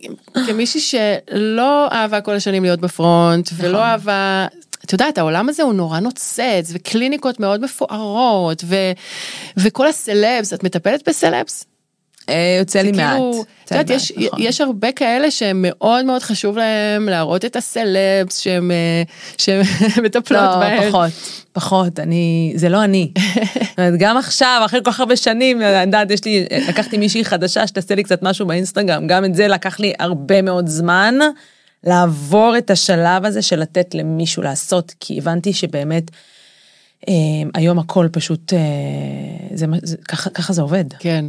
כמישהי שלא אהבה כל השנים להיות בפרונט, ולא נכון. אהבה, את יודעת, העולם הזה הוא נורא נוצץ, וקליניקות מאוד מפוארות, ו, וכל הסלבס, את מטפלת בסלבס? אה, יוצא לי מעט. כאילו, את יודעת, יש, נכון. יש הרבה כאלה שהם מאוד חשוב להם להראות את הסלבס שהם, אה, שהם מטפלות לא, בהם. פחות, פחות, אני, זה לא אני. גם עכשיו, אחרי כל כך הרבה שנים, אני יודעת, יש לי, לקחתי מישהי חדשה שתעשה לי קצת משהו באינסטגרם, גם את זה לקח לי הרבה מאוד זמן לעבור את השלב הזה של לתת למישהו לעשות, כי הבנתי שבאמת, אה, היום הכל פשוט, זה, זה, ככה, ככה זה עובד. כן.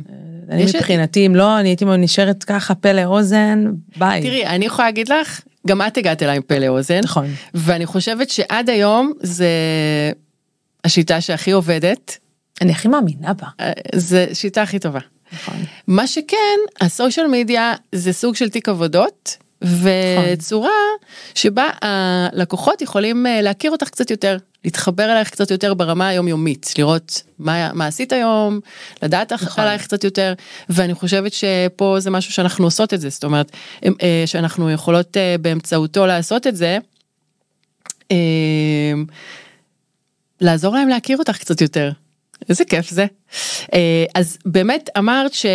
אני מבחינתי, אם לא, אני הייתי נשארת ככה פה לאוזן, ביי. תראי, אני יכולה להגיד לך, גם את הגעת אליי עם פה לאוזן. נכון. ואני חושבת שעד היום זה השיטה שהכי עובדת. אני הכי מאמינה בה. אה, זה שיטה הכי טובה. נכון. מה שכן, הסושיאל מדיה זה סוג של תיק עבודות, וצורה שבה הלקוחות יכולים אה, להכיר אותך קצת יותר, להתחבר אלייך קצת יותר ברמה היומיומית, לראות מה, מה עשית היום, לדעת נכון. עלייך קצת יותר, ואני חושבת שפה זה משהו שאנחנו עושות את זה, זאת אומרת, אה, שאנחנו יכולות אה, באמצעותו לעשות את זה. לעזור להם להכיר אותך קצת יותר. איזה כיף זה. אז באמת אמרת ש...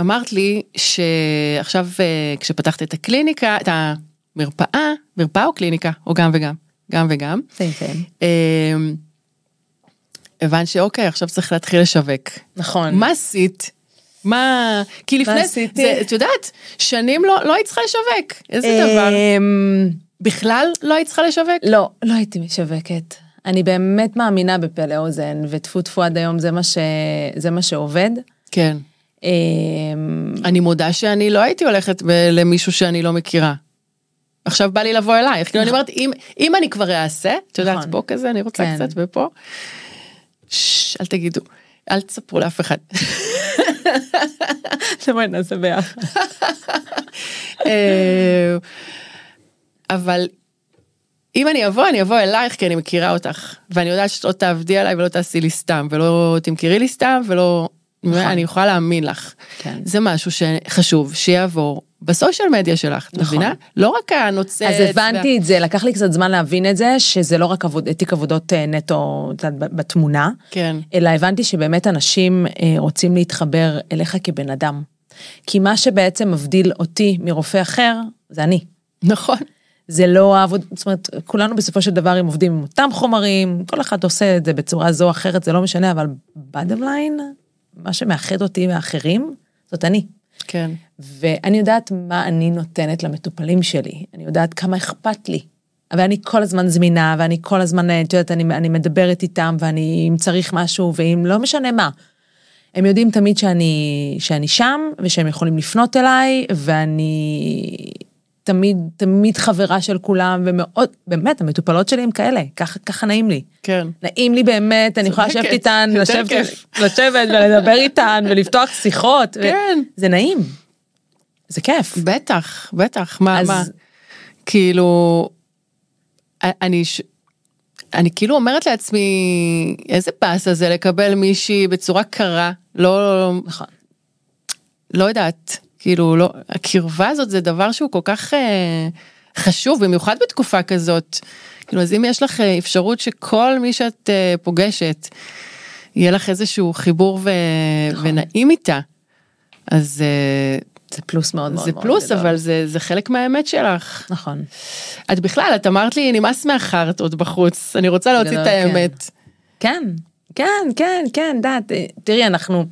אמרת לי שעכשיו אה, כשפתחת את הקליניקה, את המרפאה, מרפאה או קליניקה, או גם וגם, גם וגם. כן. הבנת שאוקיי, עכשיו צריך להתחיל לשווק. נכון. מה עשית? מה, כי לפני, זה, את יודעת, שנים לא, לא היית צריכה לשווק, איזה דבר? אמ, בכלל לא היית צריכה לשווק? לא, לא הייתי משווקת. אני באמת מאמינה בפה לאוזן, וטפו טפו עד היום זה מה, ש... זה מה שעובד. כן. אמ, אני מודה שאני לא הייתי הולכת למישהו שאני לא מכירה. עכשיו בא לי לבוא אלייך, כאילו אני נכון. אומרת, אם, אם אני כבר אעשה, את יודעת, נכון. פה כזה, אני רוצה כן. קצת ופה, אל תגידו, אל תספרו לאף אחד. בואי נעשה ביחד. אה, אבל אם אני אבוא, אני אבוא אלייך כי אני מכירה אותך, ואני יודעת שאת לא תעבדי עליי ולא תעשי לי סתם, ולא תמכרי לי סתם, ולא נכון. אני יכולה להאמין לך. כן. זה משהו שחשוב שיעבור בסושיאל מדיה שלך, את נכון. מבינה? לא רק הנוצץ. אז הבנתי וה... את זה, לקח לי קצת זמן להבין את זה, שזה לא רק עבוד, תיק עבודות אה, נטו בתמונה, כן. אלא הבנתי שבאמת אנשים אה, רוצים להתחבר אליך כבן אדם. כי מה שבעצם מבדיל אותי מרופא אחר, זה אני. נכון. זה לא העבוד, זאת אומרת, כולנו בסופו של דבר הם עובדים עם אותם חומרים, כל אחד עושה את זה בצורה זו או אחרת, זה לא משנה, אבל בדם ליין, מה שמאחד אותי מאחרים, זאת אני. כן. ואני יודעת מה אני נותנת למטופלים שלי, אני יודעת כמה אכפת לי. אבל אני כל הזמן זמינה, ואני כל הזמן, את יודעת, אני, אני מדברת איתם, ואני, אם צריך משהו, ואם לא משנה מה. הם יודעים תמיד שאני, שאני שם, ושהם יכולים לפנות אליי, ואני תמיד, תמיד חברה של כולם, ומאוד, באמת, המטופלות שלי הם כאלה, ככה, ככה נעים לי. כן. נעים לי באמת, אני יכולה לשבת איתן, לשבת, לשבת ולדבר איתן, ולפתוח שיחות. כן. ו... זה נעים. זה כיף. בטח, בטח, מה, אז... מה, כאילו, אני, אני כאילו אומרת לעצמי, איזה באסה זה לקבל מישהי בצורה קרה, לא, נכון. לא יודעת. כאילו, לא, הקרבה הזאת זה דבר שהוא כל כך אה, חשוב, במיוחד בתקופה כזאת. כאילו, אז אם יש לך אה, אפשרות שכל מי שאת אה, פוגשת, יהיה לך איזשהו חיבור ו... נכון. ונעים איתה, אז... אה, זה פלוס מאוד מאוד זה מאוד פלוס, גדול. אבל זה, זה חלק מהאמת שלך. נכון. את בכלל, את אמרת לי, נמאס מהחרטות בחוץ, אני רוצה להוציא את האמת. כן. כן. כן, כן, כן, דעת, תראי, אנחנו,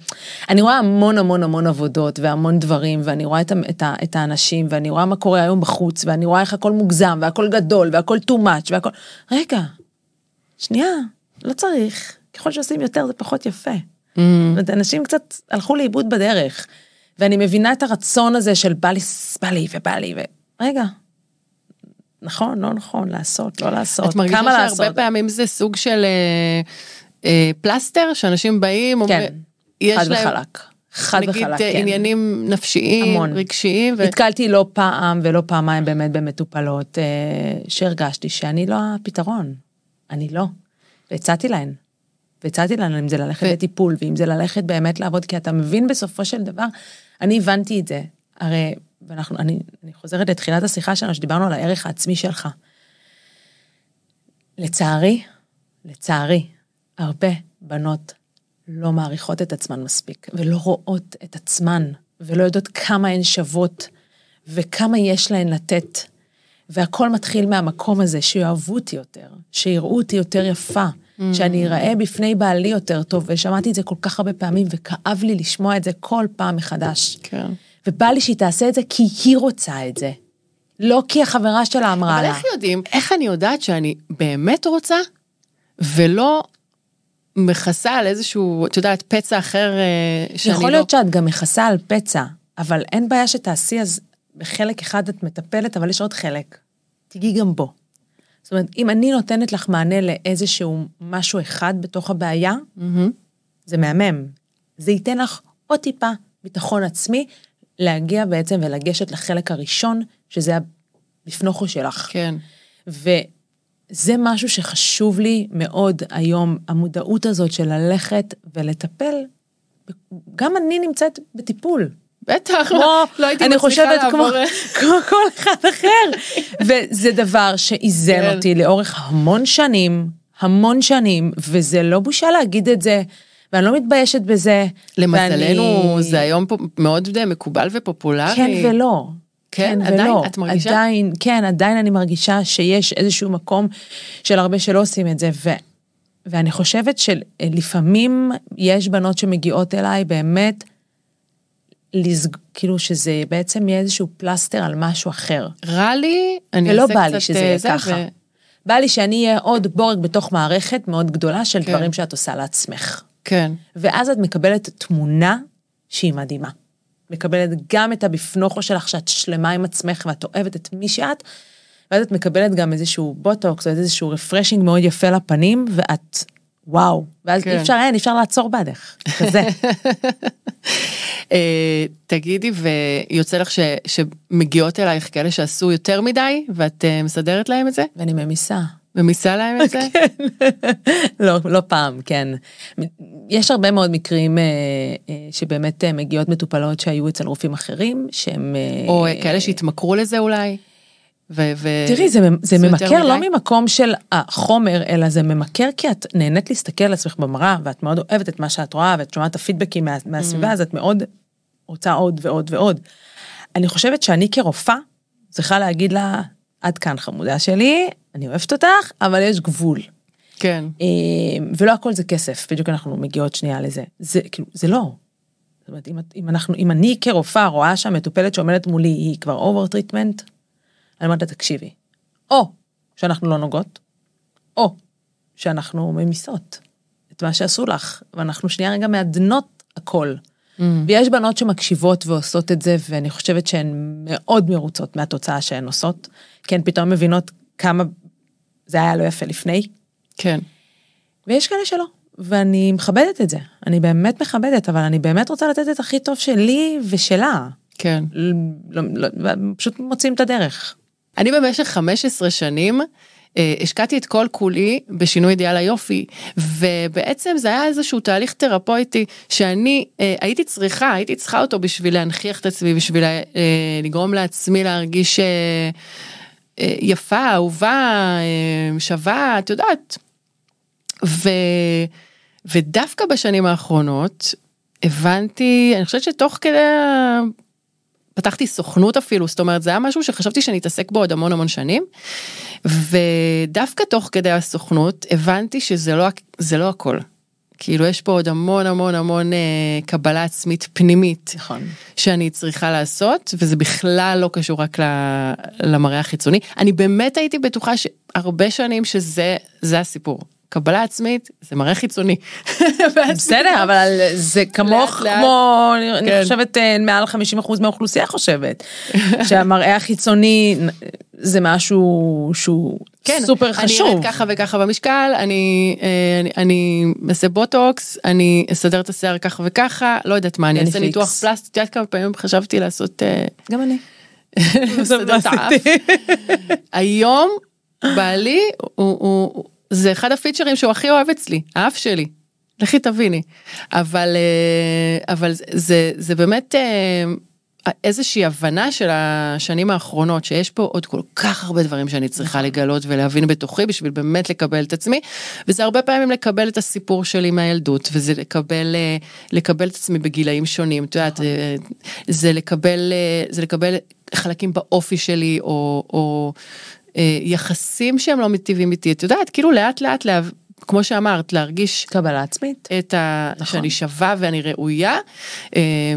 אני רואה המון המון המון עבודות והמון דברים, ואני רואה את, את, את האנשים, ואני רואה מה קורה היום בחוץ, ואני רואה איך הכל מוגזם, והכל גדול, והכל too much, והכל... רגע, שנייה, לא צריך. ככל שעושים יותר זה פחות יפה. Mm. זאת אנשים קצת הלכו לאיבוד בדרך, ואני מבינה את הרצון הזה של בא לי, בא לי ובא לי, ו... רגע, נכון, לא נכון, לעשות, לא לעשות, כמה לעשות. את מרגישה שהרבה פעמים זה סוג של... אה, פלסטר שאנשים באים, כן, יש חד להם, וחלק. חד נגיד וחלק, כן. עניינים נפשיים, המון. רגשיים. ו... נתקלתי לא פעם ולא פעמיים באמת במטופלות אה, שהרגשתי שאני לא הפתרון, אני לא. והצעתי להן. והצעתי להן אם זה ללכת ו... לטיפול ואם זה ללכת באמת לעבוד, כי אתה מבין בסופו של דבר, אני הבנתי את זה. הרי, ואנחנו, אני, אני חוזרת לתחילת השיחה שלנו, שדיברנו על הערך העצמי שלך. לצערי, לצערי, הרבה בנות לא מעריכות את עצמן מספיק, ולא רואות את עצמן, ולא יודעות כמה הן שוות, וכמה יש להן לתת. והכל מתחיל מהמקום הזה, שיאהבו אותי יותר, שיראו אותי יותר יפה, mm. שאני אראה בפני בעלי יותר טוב, ושמעתי את זה כל כך הרבה פעמים, וכאב לי לשמוע את זה כל פעם מחדש. כן. ובא לי שהיא תעשה את זה כי היא רוצה את זה. לא כי החברה שלה אמרה לה. אבל איך יודעים, איך אני יודעת שאני באמת רוצה, ולא מכסה על איזשהו, את יודעת, פצע אחר אה, שאני לא... יכול להיות שאת גם מכסה על פצע, אבל אין בעיה שתעשי, אז בחלק אחד את מטפלת, אבל יש עוד חלק. תיגעי גם בו. זאת אומרת, אם אני נותנת לך מענה לאיזשהו משהו אחד בתוך הבעיה, מהמם. זה מהמם. זה ייתן לך עוד טיפה ביטחון עצמי, להגיע בעצם ולגשת לחלק הראשון, שזה הבפנוכו שלך. כן. וזה משהו שחשוב לי מאוד היום, המודעות הזאת של ללכת ולטפל. גם אני נמצאת בטיפול. בטח, כמו, לא הייתי אני מצליחה חושבת כמו, לעבור... כמו כל אחד אחר. וזה דבר שאיזן כן. אותי לאורך המון שנים, המון שנים, וזה לא בושה להגיד את זה, ואני לא מתביישת בזה. למזלנו ואני- זה היום פה מאוד מקובל ופופולרי. כן ולא. כן, ולא. עדיין? את מרגישה? עדיין, כן, עדיין אני מרגישה שיש איזשהו מקום של הרבה שלא עושים את זה, ו, ואני חושבת שלפעמים יש בנות שמגיעות אליי באמת, לסג... כאילו שזה בעצם יהיה איזשהו פלסטר על משהו אחר. רע לי, אני ולא אעשה בא לי קצת, שזה אה, יהיה ככה. ו- בא לי שאני אהיה עוד בורג בתוך מערכת מאוד גדולה של כן. דברים שאת עושה לעצמך. כן. ואז את מקבלת תמונה שהיא מדהימה. מקבלת גם את הבפנוכו שלך שאת שלמה עם עצמך ואת אוהבת את מי שאת, ואז את מקבלת גם איזשהו בוטוקס או איזשהו refreshing מאוד יפה לפנים, ואת וואו, ואז כן. אי אפשר, אין, אי אפשר לעצור בעדך, כזה. אה, תגידי, ויוצא לך ש, שמגיעות אלייך כאלה שעשו יותר מדי, ואת אה, מסדרת להם את זה? ואני ממיסה. ממיסה להם את זה? לא, לא פעם, כן. יש הרבה מאוד מקרים אה, אה, שבאמת אה, מגיעות מטופלות שהיו אצל רופאים אחרים, שהם... או כאלה שהתמכרו לזה אולי? ו- ו- תראי, זה, זה יותר ממכר לא? ממקום של החומר, אלא זה ממכר כי את נהנית להסתכל על עצמך במראה, ואת מאוד אוהבת את מה שאת רואה, ואת שומעת את הפידבקים מה, מהסביבה, אז את מאוד רוצה עוד ועוד ועוד. אני חושבת שאני כרופאה צריכה להגיד לה, עד כאן חמודה שלי, אני אוהבת אותך, אבל יש גבול. כן. אה, ולא הכל זה כסף, בדיוק אנחנו מגיעות שנייה לזה. זה כאילו, זה לא. זאת אומרת, אם, אם אנחנו, אם אני כרופאה רואה שהמטופלת שעומדת מולי היא כבר over treatment, אני אומרת לה, תקשיבי, או שאנחנו לא נוגעות, או שאנחנו ממיסות את מה שעשו לך, ואנחנו שנייה רגע מעדנות הכל. Mm. ויש בנות שמקשיבות ועושות את זה, ואני חושבת שהן מאוד מרוצות מהתוצאה שהן עושות, כי הן פתאום מבינות כמה זה היה לא יפה לפני, כן. ויש כאלה שלא, ואני מכבדת את זה. אני באמת מכבדת, אבל אני באמת רוצה לתת את הכי טוב שלי ושלה. כן. לא, לא, פשוט מוצאים את הדרך. אני במשך 15 שנים השקעתי את כל כולי בשינוי אידיאל היופי, ובעצם זה היה איזשהו תהליך תרפויטי שאני אה, הייתי צריכה, הייתי צריכה אותו בשביל להנכיח את עצמי, בשביל אה, לגרום לעצמי להרגיש אה, אה, יפה, אהובה, אה, שווה, את יודעת. ו... ודווקא בשנים האחרונות הבנתי, אני חושבת שתוך כדי פתחתי סוכנות אפילו, זאת אומרת זה היה משהו שחשבתי שאני אתעסק בו עוד המון המון שנים. ודווקא תוך כדי הסוכנות הבנתי שזה לא, זה לא הכל. כאילו יש פה עוד המון המון המון אה, קבלה עצמית פנימית נכון. שאני צריכה לעשות וזה בכלל לא קשור רק ל- למראה החיצוני. אני באמת הייתי בטוחה שהרבה שנים שזה זה הסיפור. קבלה עצמית זה מראה חיצוני. בסדר, אבל זה כמוך. כמו, אני- אני כן. חושבת, אה, מעל 50% מהאוכלוסייה חושבת, שהמראה החיצוני זה משהו שהוא כן, סופר אני חשוב. ארד ככה וככה במשקל, אני, אה, אני, אני אעשה בוטוקס, אני אסדר את השיער ככה וככה, לא יודעת מה, אני אני אעשה ניתוח. פלסטי, את יודעת כמה פעמים חשבתי לעשות, אה, גם אני. היום בעלי הוא, הוא, זה אחד הפיצ'רים שהוא הכי אוהב אצלי, האף שלי. לכי תביני. אבל, אה, אבל זה, זה באמת אה, איזושהי הבנה של השנים האחרונות, שיש פה עוד כל כך הרבה דברים שאני צריכה לגלות ולהבין בתוכי בשביל באמת לקבל את עצמי, וזה הרבה פעמים לקבל את הסיפור שלי מהילדות, וזה לקבל, אה, לקבל את עצמי בגילאים שונים, את יודעת, אה, זה לקבל, זה לקבל חלקים באופי שלי, או, או יחסים שהם לא מטיבים איתי, את יודעת, כאילו לאט לאט, לה, כמו שאמרת, להרגיש קבלה עצמית. את ה... נכון. שאני שווה ואני ראויה. אה,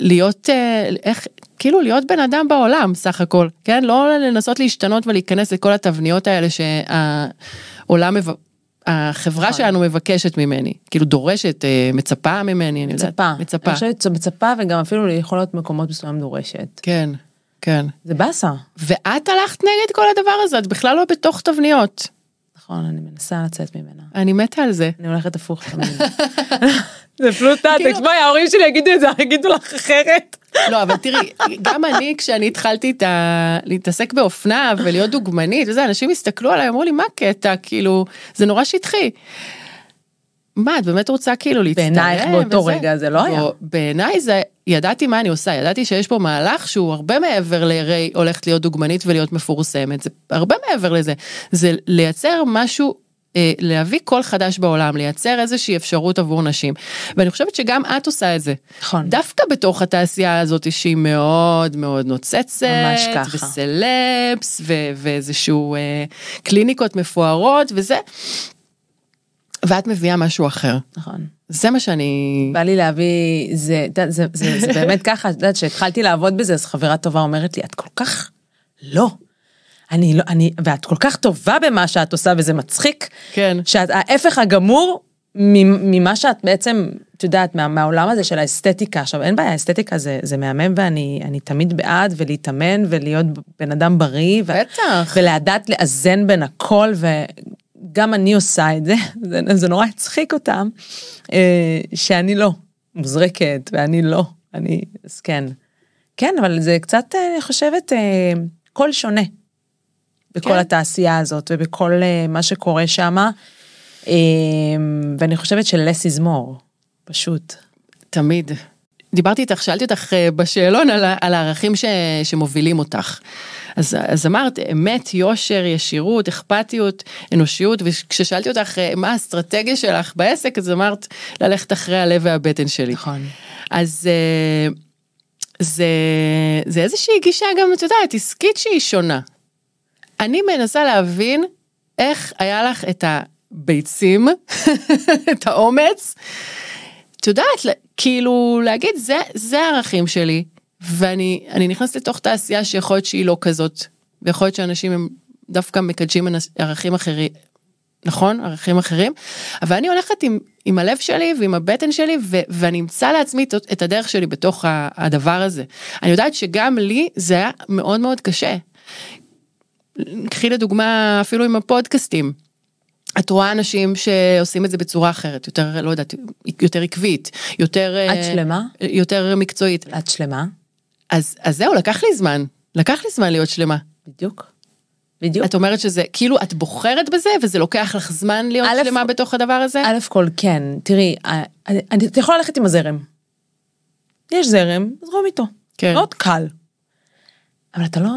להיות, אה, איך, כאילו להיות בן אדם בעולם סך הכל, כן? לא לנסות להשתנות ולהיכנס לכל התבניות האלה שהעולם. החברה נכון. שלנו מבקשת ממני, כאילו דורשת, אה, מצפה ממני, אני יודעת. מצפה. מצפה. אני חושבת שמצפה וגם אפילו יכול להיות מקומות מסוים דורשת. כן, כן. זה באסה. ואת הלכת נגד כל הדבר הזה, את בכלל לא בתוך תבניות. נכון, אני מנסה לצאת ממנה. אני מתה על זה. אני הולכת הפוך תמיד. זה פלוטה, כאילו- תשמעי, ההורים שלי יגידו את זה, יגידו לך אחרת. לא, אבל תראי, גם אני, כשאני התחלתי את ה... להתעסק באופנה ולהיות דוגמנית וזה, אנשים הסתכלו עליי, אמרו לי, מה הקטע? כאילו, זה נורא שטחי. מה, את באמת רוצה כאילו להצטרף? בעינייך באותו וזה? רגע זה לא היה. לא, בעיניי זה, ידעתי מה אני עושה, ידעתי שיש פה מהלך שהוא הרבה מעבר להרי הולכת להיות דוגמנית ולהיות מפורסמת, זה הרבה מעבר לזה. זה לייצר משהו אה, להביא קול חדש בעולם, לייצר איזושהי אפשרות עבור נשים. ואני חושבת שגם את עושה את זה. נכון. דווקא בתוך התעשייה הזאת שהיא מאוד מאוד נוצצת, ממש ככה. וסלפס, ו- ואיזשהו אה, קליניקות מפוארות וזה, ואת מביאה משהו אחר. נכון. זה מה שאני... בא לי להביא, זה, יודעת, זה, זה, זה באמת ככה, את יודעת, כשהתחלתי לעבוד בזה, אז חברה טובה אומרת לי, את כל כך לא. אני לא, אני, ואת כל כך טובה במה שאת עושה, וזה מצחיק. כן. שאת ההפך הגמור ממה שאת בעצם, את יודעת, מה, מהעולם הזה של האסתטיקה. עכשיו, אין בעיה, אסתטיקה זה, זה מהמם, ואני אני תמיד בעד, ולהתאמן, ולהיות בן אדם בריא. ו- בטח. ולדעת לאזן בין הכל, וגם אני עושה את זה, זה, זה נורא הצחיק אותם, אה, שאני לא מוזרקת, ואני לא, אני, אז כן. כן, אבל זה קצת, אה, אני חושבת, אה, קול שונה. בכל כן. התעשייה הזאת ובכל מה שקורה שם, ואני חושבת ש-less is more, פשוט. תמיד. דיברתי איתך, שאלתי אותך אה, בשאלון על, על הערכים ש, שמובילים אותך. אז, אז אמרת אמת, יושר, ישירות, אכפתיות, אנושיות, וכששאלתי אותך אה, מה האסטרטגיה שלך בעסק, אז אמרת ללכת אחרי הלב והבטן שלי. נכון. אז אה, זה, זה איזושהי גישה גם, את יודעת, עסקית שהיא שונה. אני מנסה להבין איך היה לך את הביצים, את האומץ, את יודעת, כאילו להגיד, זה, זה הערכים שלי, ואני אני נכנסת לתוך תעשייה שיכול להיות שהיא לא כזאת, ויכול להיות שאנשים הם דווקא מקדשים ערכים אחרים, נכון? ערכים אחרים, אבל אני הולכת עם, עם הלב שלי ועם הבטן שלי, ו, ואני אמצא לעצמי את, הדרך שלי בתוך הדבר הזה. אני יודעת שגם לי זה היה מאוד מאוד קשה. קחי לדוגמה אפילו עם הפודקאסטים. את רואה אנשים שעושים את זה בצורה אחרת, יותר, לא יודעת, יותר עקבית, יותר... את אה, שלמה? יותר מקצועית. את שלמה? אז, אז זהו, לקח לי זמן. לקח לי זמן להיות שלמה. בדיוק. בדיוק. את אומרת שזה, כאילו, את בוחרת בזה, וזה לוקח לך זמן להיות א', שלמה בתוך הדבר הזה? א' כל כן, תראי, אה, אני- אני- את יכולה ללכת עם הזרם. יש זרם, זרום איתו. כן. מאוד קל. אבל אתה לא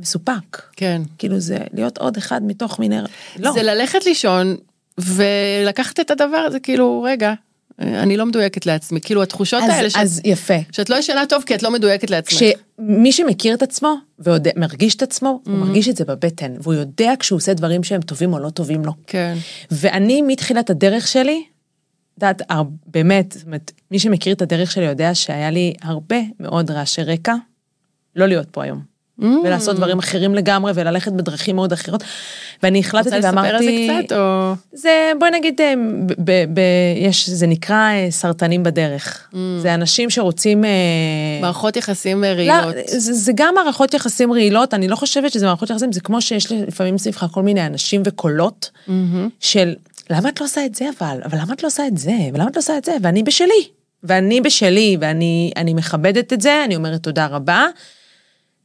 מסופק. כן. כאילו זה להיות עוד אחד מתוך מיני... לא. זה ללכת לישון, ולקחת את הדבר הזה, כאילו, רגע, אני לא מדויקת לעצמי. כאילו, התחושות אז, האלה, שאת, אז יפה. שאת לא ישנה טוב כי את לא מדויקת לעצמך. כשמי שמכיר את עצמו ומרגיש את עצמו, הוא מרגיש את זה בבטן, והוא יודע כשהוא עושה דברים שהם טובים או לא טובים לו. כן. ואני מתחילת הדרך שלי, את יודעת, באמת, זאת אומרת, מי שמכיר את הדרך שלי יודע שהיה לי הרבה מאוד רעשי רקע, לא להיות פה היום. Mm. ולעשות דברים אחרים לגמרי, וללכת בדרכים מאוד אחרות. ואני החלטתי רוצה לספר על ואמרתי... זה קצת, או... זה, בואי נגיד, אה, ב, ב, יש, זה נקרא אה, סרטנים בדרך. Mm. זה אנשים שרוצים... אה, מערכות יחסים לא, רעילות. זה, זה גם מערכות יחסים רעילות, אני לא חושבת שזה מערכות יחסים, זה כמו שיש לפעמים סביבך כל מיני אנשים וקולות של למה את לא עושה את זה אבל, אבל למה את לא עושה את זה, ולמה את לא עושה את זה, ואני בשלי. ואני בשלי, ואני אני מכבדת את זה, אני אומרת תודה רבה,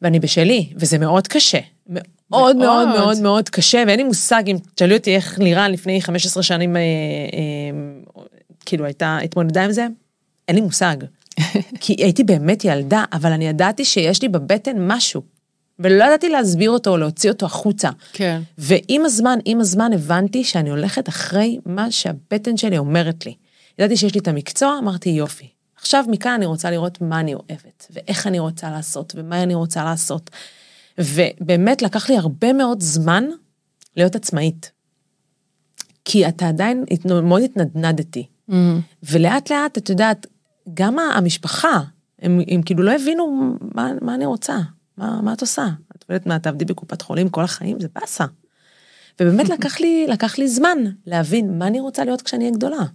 ואני בשלי, וזה מאוד קשה. מאוד מאוד מאוד. מאוד מאוד קשה, ואין לי מושג אם תשאלי אותי איך לירן לפני 15 שנים, אה, אה, כאילו הייתה, התמודדה עם זה, אין לי מושג. כי הייתי באמת ילדה, אבל אני ידעתי שיש לי בבטן משהו, ולא ידעתי להסביר אותו או להוציא אותו החוצה. כן. ועם הזמן, עם הזמן הבנתי שאני הולכת אחרי מה שהבטן שלי אומרת לי. ידעתי שיש לי את המקצוע, אמרתי יופי. עכשיו מכאן אני רוצה לראות מה אני אוהבת, ואיך אני רוצה לעשות, ומה אני רוצה לעשות. ובאמת לקח לי הרבה מאוד זמן להיות עצמאית. כי אתה עדיין, מאוד התנדנדתי. ולאט לאט, את יודעת, גם המשפחה, הם, הם כאילו לא הבינו מה, מה אני רוצה, מה, מה את עושה. את יודעת מה, תעבדי בקופת חולים כל החיים, זה באסה. ובאמת לקח לי, לקח לי זמן להבין מה אני רוצה להיות כשאני אהיה גדולה.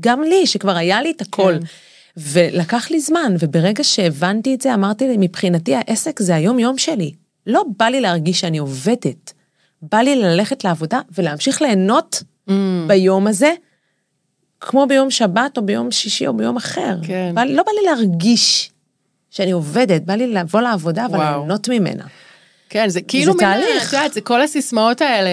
גם לי, שכבר היה לי את הכל. כן. ולקח לי זמן, וברגע שהבנתי את זה, אמרתי לי, מבחינתי העסק זה היום-יום שלי. לא בא לי להרגיש שאני עובדת. בא לי ללכת לעבודה ולהמשיך ליהנות mm. ביום הזה, כמו ביום שבת או ביום שישי או ביום אחר. כן. בא לא בא לי להרגיש שאני עובדת, בא לי לבוא לעבודה וליהנות ממנה. כן, זה כאילו, זה תהליך. את יודעת, זה כל הסיסמאות האלה,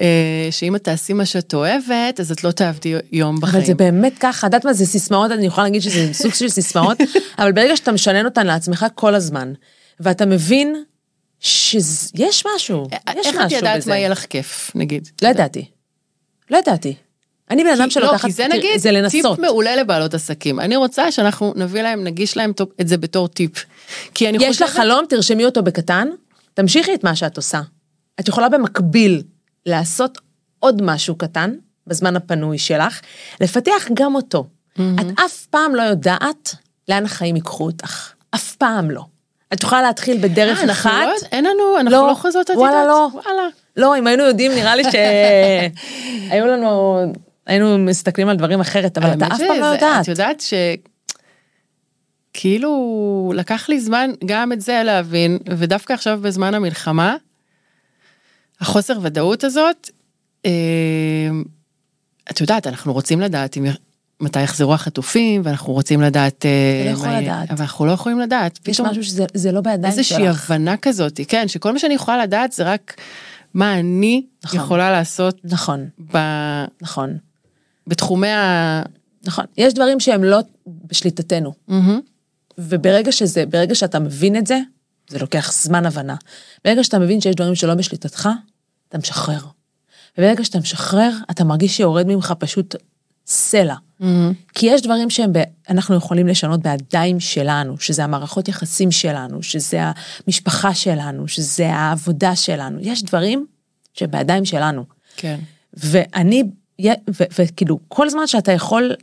אה, שאם את תעשי מה שאת אוהבת, אז את לא תעבדי יום בחיים. אבל זה באמת ככה, את יודעת מה זה סיסמאות, אני יכולה להגיד שזה סוג של סיסמאות, אבל ברגע שאתה משנן אותן לעצמך כל הזמן, ואתה מבין שיש משהו, יש משהו בזה. איך את ידעת מה יהיה לך כיף, נגיד? לא ידעתי. לא ידעתי. אני בן אדם שלוקחת, לא, כי זה נגיד זה לנסות. טיפ מעולה לבעלות עסקים. אני רוצה שאנחנו נביא להם, נגיש להם את זה בתור טיפ. כי אני חושבת... יש לך חלום, תרשמי אותו בקטן, תמשיכי את מה שאת עושה. את יכולה במקביל לעשות עוד משהו קטן, בזמן הפנוי שלך, לפתח גם אותו. Mm-hmm. את אף פעם לא יודעת לאן החיים ייקחו אותך. אף פעם לא. את יכולה להתחיל בדרך אה, אחת. לא, אין לנו, אנחנו לא, לא חוזרות עתידות. וואלה לא. וואלה. לא, אם היינו יודעים, נראה לי שהיו לנו, היינו מסתכלים על דברים אחרת, אבל אתה אף פעם לא יודעת. את יודעת ש... כאילו לקח לי זמן גם את זה להבין, ודווקא עכשיו בזמן המלחמה, החוסר ודאות הזאת, אה, את יודעת, אנחנו רוצים לדעת אם, מתי יחזרו החטופים, ואנחנו רוצים לדעת... אה, אתה לא יכול לדעת. אבל אנחנו לא יכולים לדעת. יש משהו שזה לא בידיים שלך. איזושהי הבנה כזאת, כן, שכל מה שאני יכולה לדעת זה רק מה אני נכון. יכולה לעשות. נכון. ב... נכון. בתחומי ה... נכון. יש דברים שהם לא בשליטתנו. Mm-hmm. וברגע שזה, ברגע שאתה מבין את זה, זה לוקח זמן הבנה. ברגע שאתה מבין שיש דברים שלא בשליטתך, אתה משחרר. וברגע שאתה משחרר, אתה מרגיש שיורד ממך פשוט סלע. Mm-hmm. כי יש דברים שהם, ב... אנחנו יכולים לשנות בידיים שלנו, שזה המערכות יחסים שלנו, שזה המשפחה שלנו, שזה העבודה שלנו. יש דברים שבידיים שלנו. כן. ואני, וכאילו, כל זמן שאתה יכול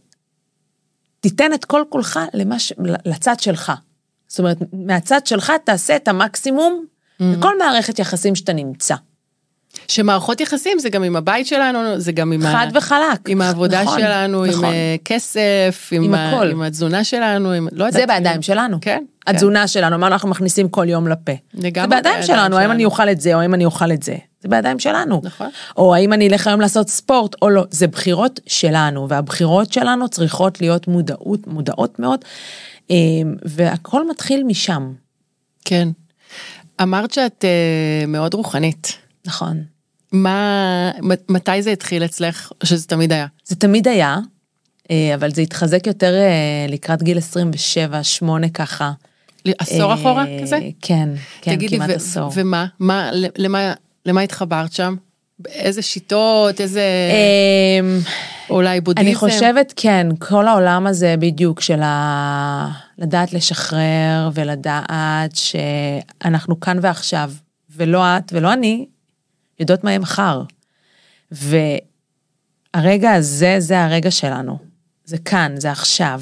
תיתן את כל כולך למש... לצד שלך. זאת אומרת, מהצד שלך תעשה את המקסימום mm-hmm. בכל מערכת יחסים שאתה נמצא. שמערכות יחסים זה גם עם הבית שלנו, זה גם עם, חד ה... וחלק. עם העבודה נכון, שלנו, נכון. עם uh, כסף, עם, עם ה... הכל. עם התזונה שלנו, עם... לא יודעת. זה בידיים שלנו. כן. התזונה כן. שלנו, מה אנחנו מכניסים כל יום לפה. זה בידיים שלנו, האם אני אוכל את זה או האם אני אוכל את זה. זה בידיים שלנו. נכון. או האם אני אלך היום לעשות ספורט או לא. זה בחירות שלנו, והבחירות שלנו צריכות להיות מודעות, מודעות מאוד, אמ, והכל מתחיל משם. כן. אמרת שאת uh, מאוד רוחנית. נכון. מה, מתי זה התחיל אצלך, או שזה תמיד היה? זה תמיד היה, אה, אבל זה התחזק יותר אה, לקראת גיל 27, 8 ככה. עשור אחורה כזה? כן, כן, תגידי, כמעט עשור. ומה, מה, למה, למה התחברת שם? איזה שיטות, איזה... אמ, אולי בודהיזם? אני חושבת, כן, כל העולם הזה בדיוק של ה... לדעת לשחרר ולדעת שאנחנו כאן ועכשיו, ולא את ולא אני, יודעות מה יהיה מחר. והרגע הזה, זה הרגע שלנו. זה כאן, זה עכשיו.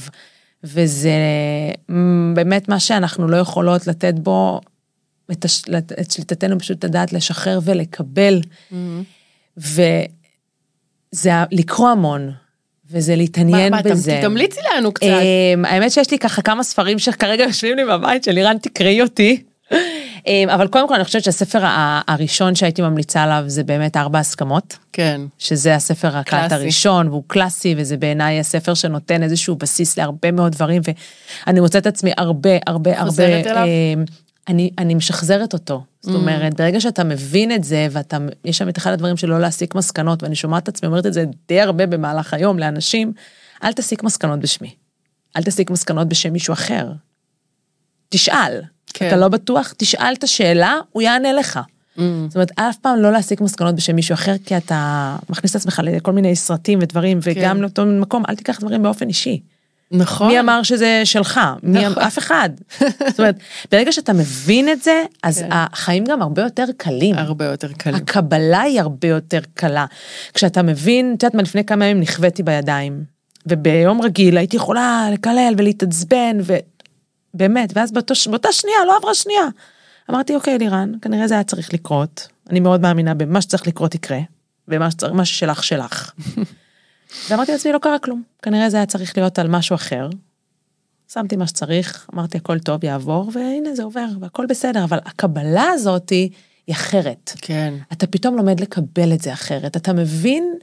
וזה באמת מה שאנחנו לא יכולות לתת בו את, הש... את שליטתנו פשוט לדעת לשחרר ולקבל. Mm-hmm. וזה לקרוא המון, וזה להתעניין מה, בזה. מה, תמליצי לנו קצת. Um, האמת שיש לי ככה כמה ספרים שכרגע יושבים לי בבית של איראן, תקראי אותי. אמ, אבל קודם כל אני חושבת שהספר הראשון שהייתי ממליצה עליו זה באמת ארבע הסכמות. כן. שזה הספר הקלט הראשון והוא קלאסי וזה בעיניי הספר שנותן איזשהו בסיס להרבה מאוד דברים ואני מוצאת את עצמי הרבה הרבה הרבה. חוזרת אליו? אמ, אני, אני משחזרת אותו. זאת mm. אומרת, ברגע שאתה מבין את זה, ואתה, יש שם את אחד הדברים שלא להסיק מסקנות, ואני שומעת את עצמי אומרת את זה די הרבה במהלך היום לאנשים, אל תסיק מסקנות בשמי. אל תסיק מסקנות בשם מישהו אחר. תשאל. כן. אתה לא בטוח, תשאל את השאלה, הוא יענה לך. Mm. זאת אומרת, אף פעם לא להסיק מסקנות בשם מישהו אחר, כי אתה מכניס את עצמך לכל מיני סרטים ודברים, כן. וגם לאותו מקום, אל תיקח דברים באופן אישי. נכון. מי אמר שזה שלך? מי נכון. אף אחד. זאת אומרת, ברגע שאתה מבין את זה, אז כן. החיים גם הרבה יותר קלים. הרבה יותר קלים. הקבלה היא הרבה יותר קלה. כשאתה מבין, את יודעת מה, לפני כמה ימים נכוויתי בידיים, וביום רגיל הייתי יכולה לקלל ולהתעצבן, באמת, ואז באותו, באותה שנייה, לא עברה שנייה. אמרתי, אוקיי, לירן, כנראה זה היה צריך לקרות, אני מאוד מאמינה במה שצריך לקרות יקרה, ומה שצריך, ששלך שלך. ואמרתי לעצמי, לא קרה כלום, כנראה זה היה צריך להיות על משהו אחר. שמתי מה שצריך, אמרתי הכל טוב, יעבור, והנה זה עובר, והכל בסדר, אבל הקבלה הזאת היא אחרת. כן. אתה פתאום לומד לקבל את זה אחרת, אתה מבין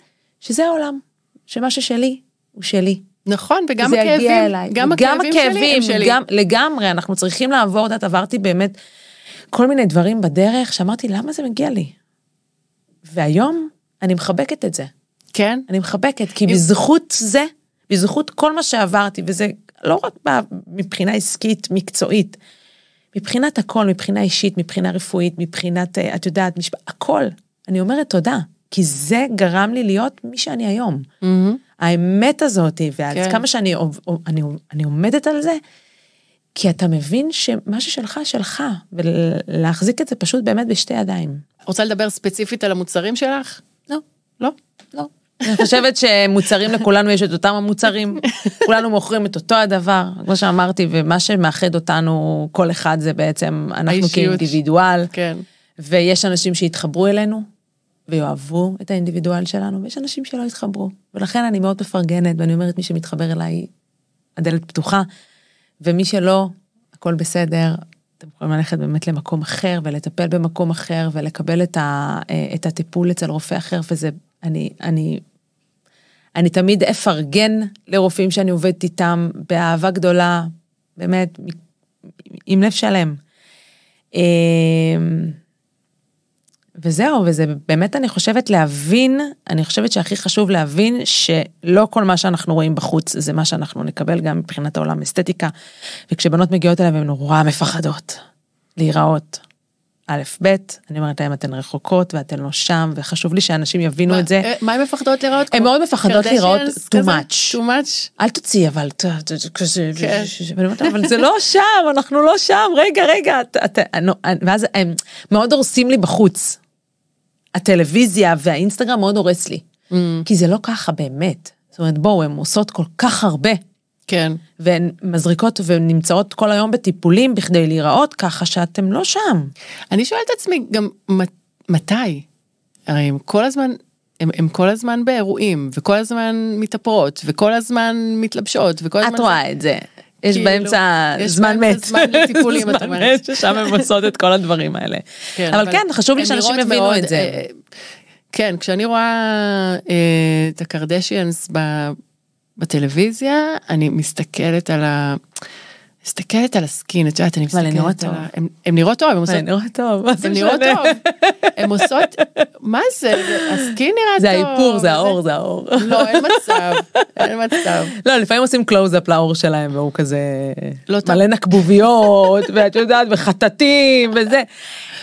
שזה העולם, שמה ששלי הוא שלי. נכון, וגם זה הכאבים, יגיע אליי. גם הכאבים שלי הכאבים, שלי. גם, לגמרי, אנחנו צריכים לעבור, את עברתי באמת כל מיני דברים בדרך, שאמרתי, למה זה מגיע לי? והיום אני מחבקת את זה. כן? אני מחבקת, כי בזכות זה, בזכות כל מה שעברתי, וזה לא רק מבחינה עסקית, מקצועית, מבחינת הכל, מבחינה אישית, מבחינה רפואית, מבחינת, אה, את יודעת, משפ... הכל. אני אומרת תודה, כי זה גרם לי להיות מי שאני היום. מהמם. האמת הזאת, ועד כן. כמה שאני אני, אני עומדת על זה, כי אתה מבין שמה ששלך, שלך, ולהחזיק את זה פשוט באמת בשתי ידיים. רוצה לדבר ספציפית על המוצרים שלך? לא, לא? אני חושבת שמוצרים לכולנו יש את אותם המוצרים, כולנו מוכרים את אותו הדבר, כמו שאמרתי, ומה שמאחד אותנו, כל אחד זה בעצם אנחנו. כאינדיבידואל, כן. ויש אנשים שיתחברו אלינו ויאהבו את האינדיבידואל שלנו, ויש אנשים שלא יתחברו. ולכן אני מאוד מפרגנת, ואני אומרת, מי שמתחבר אליי, הדלת פתוחה, ומי שלא, הכל בסדר. אתם יכולים ללכת באמת למקום אחר ולטפל במקום אחר ולקבל את, ה, את הטיפול אצל רופא אחר, וזה, אני, אני, אני תמיד אפרגן לרופאים שאני עובדת איתם באהבה גדולה, באמת, עם לב שלם. אמ, וזהו, וזה באמת, אני חושבת להבין, אני חושבת שהכי חשוב להבין שלא כל מה שאנחנו רואים בחוץ זה מה שאנחנו נקבל גם מבחינת העולם אסתטיקה. וכשבנות מגיעות אליי הן נורא מפחדות להיראות. א', ב', אני אומרת להם, אתן רחוקות ואתן לא שם, וחשוב לי שאנשים יבינו את זה. מה- מה הן מפחדות לראות? הן מאוד מפחדות קרדשיאנס too much. too much? אל תוציאי, אבל כזה, כן. אבל זה לא שם, אנחנו לא שם, רגע, רגע, נו, ואז הם מאוד הורסים לי בחוץ. הטלוויזיה והאינסטגרם מאוד הורס לי, Mm. כי זה לא ככה באמת. זאת אומרת, בואו, הן עושות כל כך הרבה, כן. והן מזריקות ונמצאות כל היום בטיפולים בכדי להיראות ככה שאתם לא שם. אני שואלת את עצמי גם מת- מתי? הרי הם כל הזמן, הם, הם כל הזמן באירועים, וכל הזמן מתאפרות, וכל הזמן מתלבשות, וכל הזמן... את רואה את זה. יש כאילו, באמצע יש זמן באמצע מת. זמן לטיפולים, את אומרת. ששם הן עושות את כל הדברים האלה. אבל כן, חשוב לי שאנשים יבינו את זה. אה, כן, כשאני רואה אה, את הקרדשיאנס ב- בטלוויזיה, אני מסתכלת על ה... מסתכלת על הסקין, את יודעת, אני אבל הן נראות מסתכלת על טוב. ה... הן- הן נראות טוב, הן עושות... זה נראה טוב, מה זה הן נראות משנה? טוב. הן עושות... מה זה? הסקין נראה טוב. זה האיפור, זה האור, זה האור. לא, אין מצב. אין מצב. לא, לפעמים עושים קלוז-אפ לעור שלהם, והוא כזה לא טוב. מלא נקבוביות, ואת יודעת, וחטטים, וזה.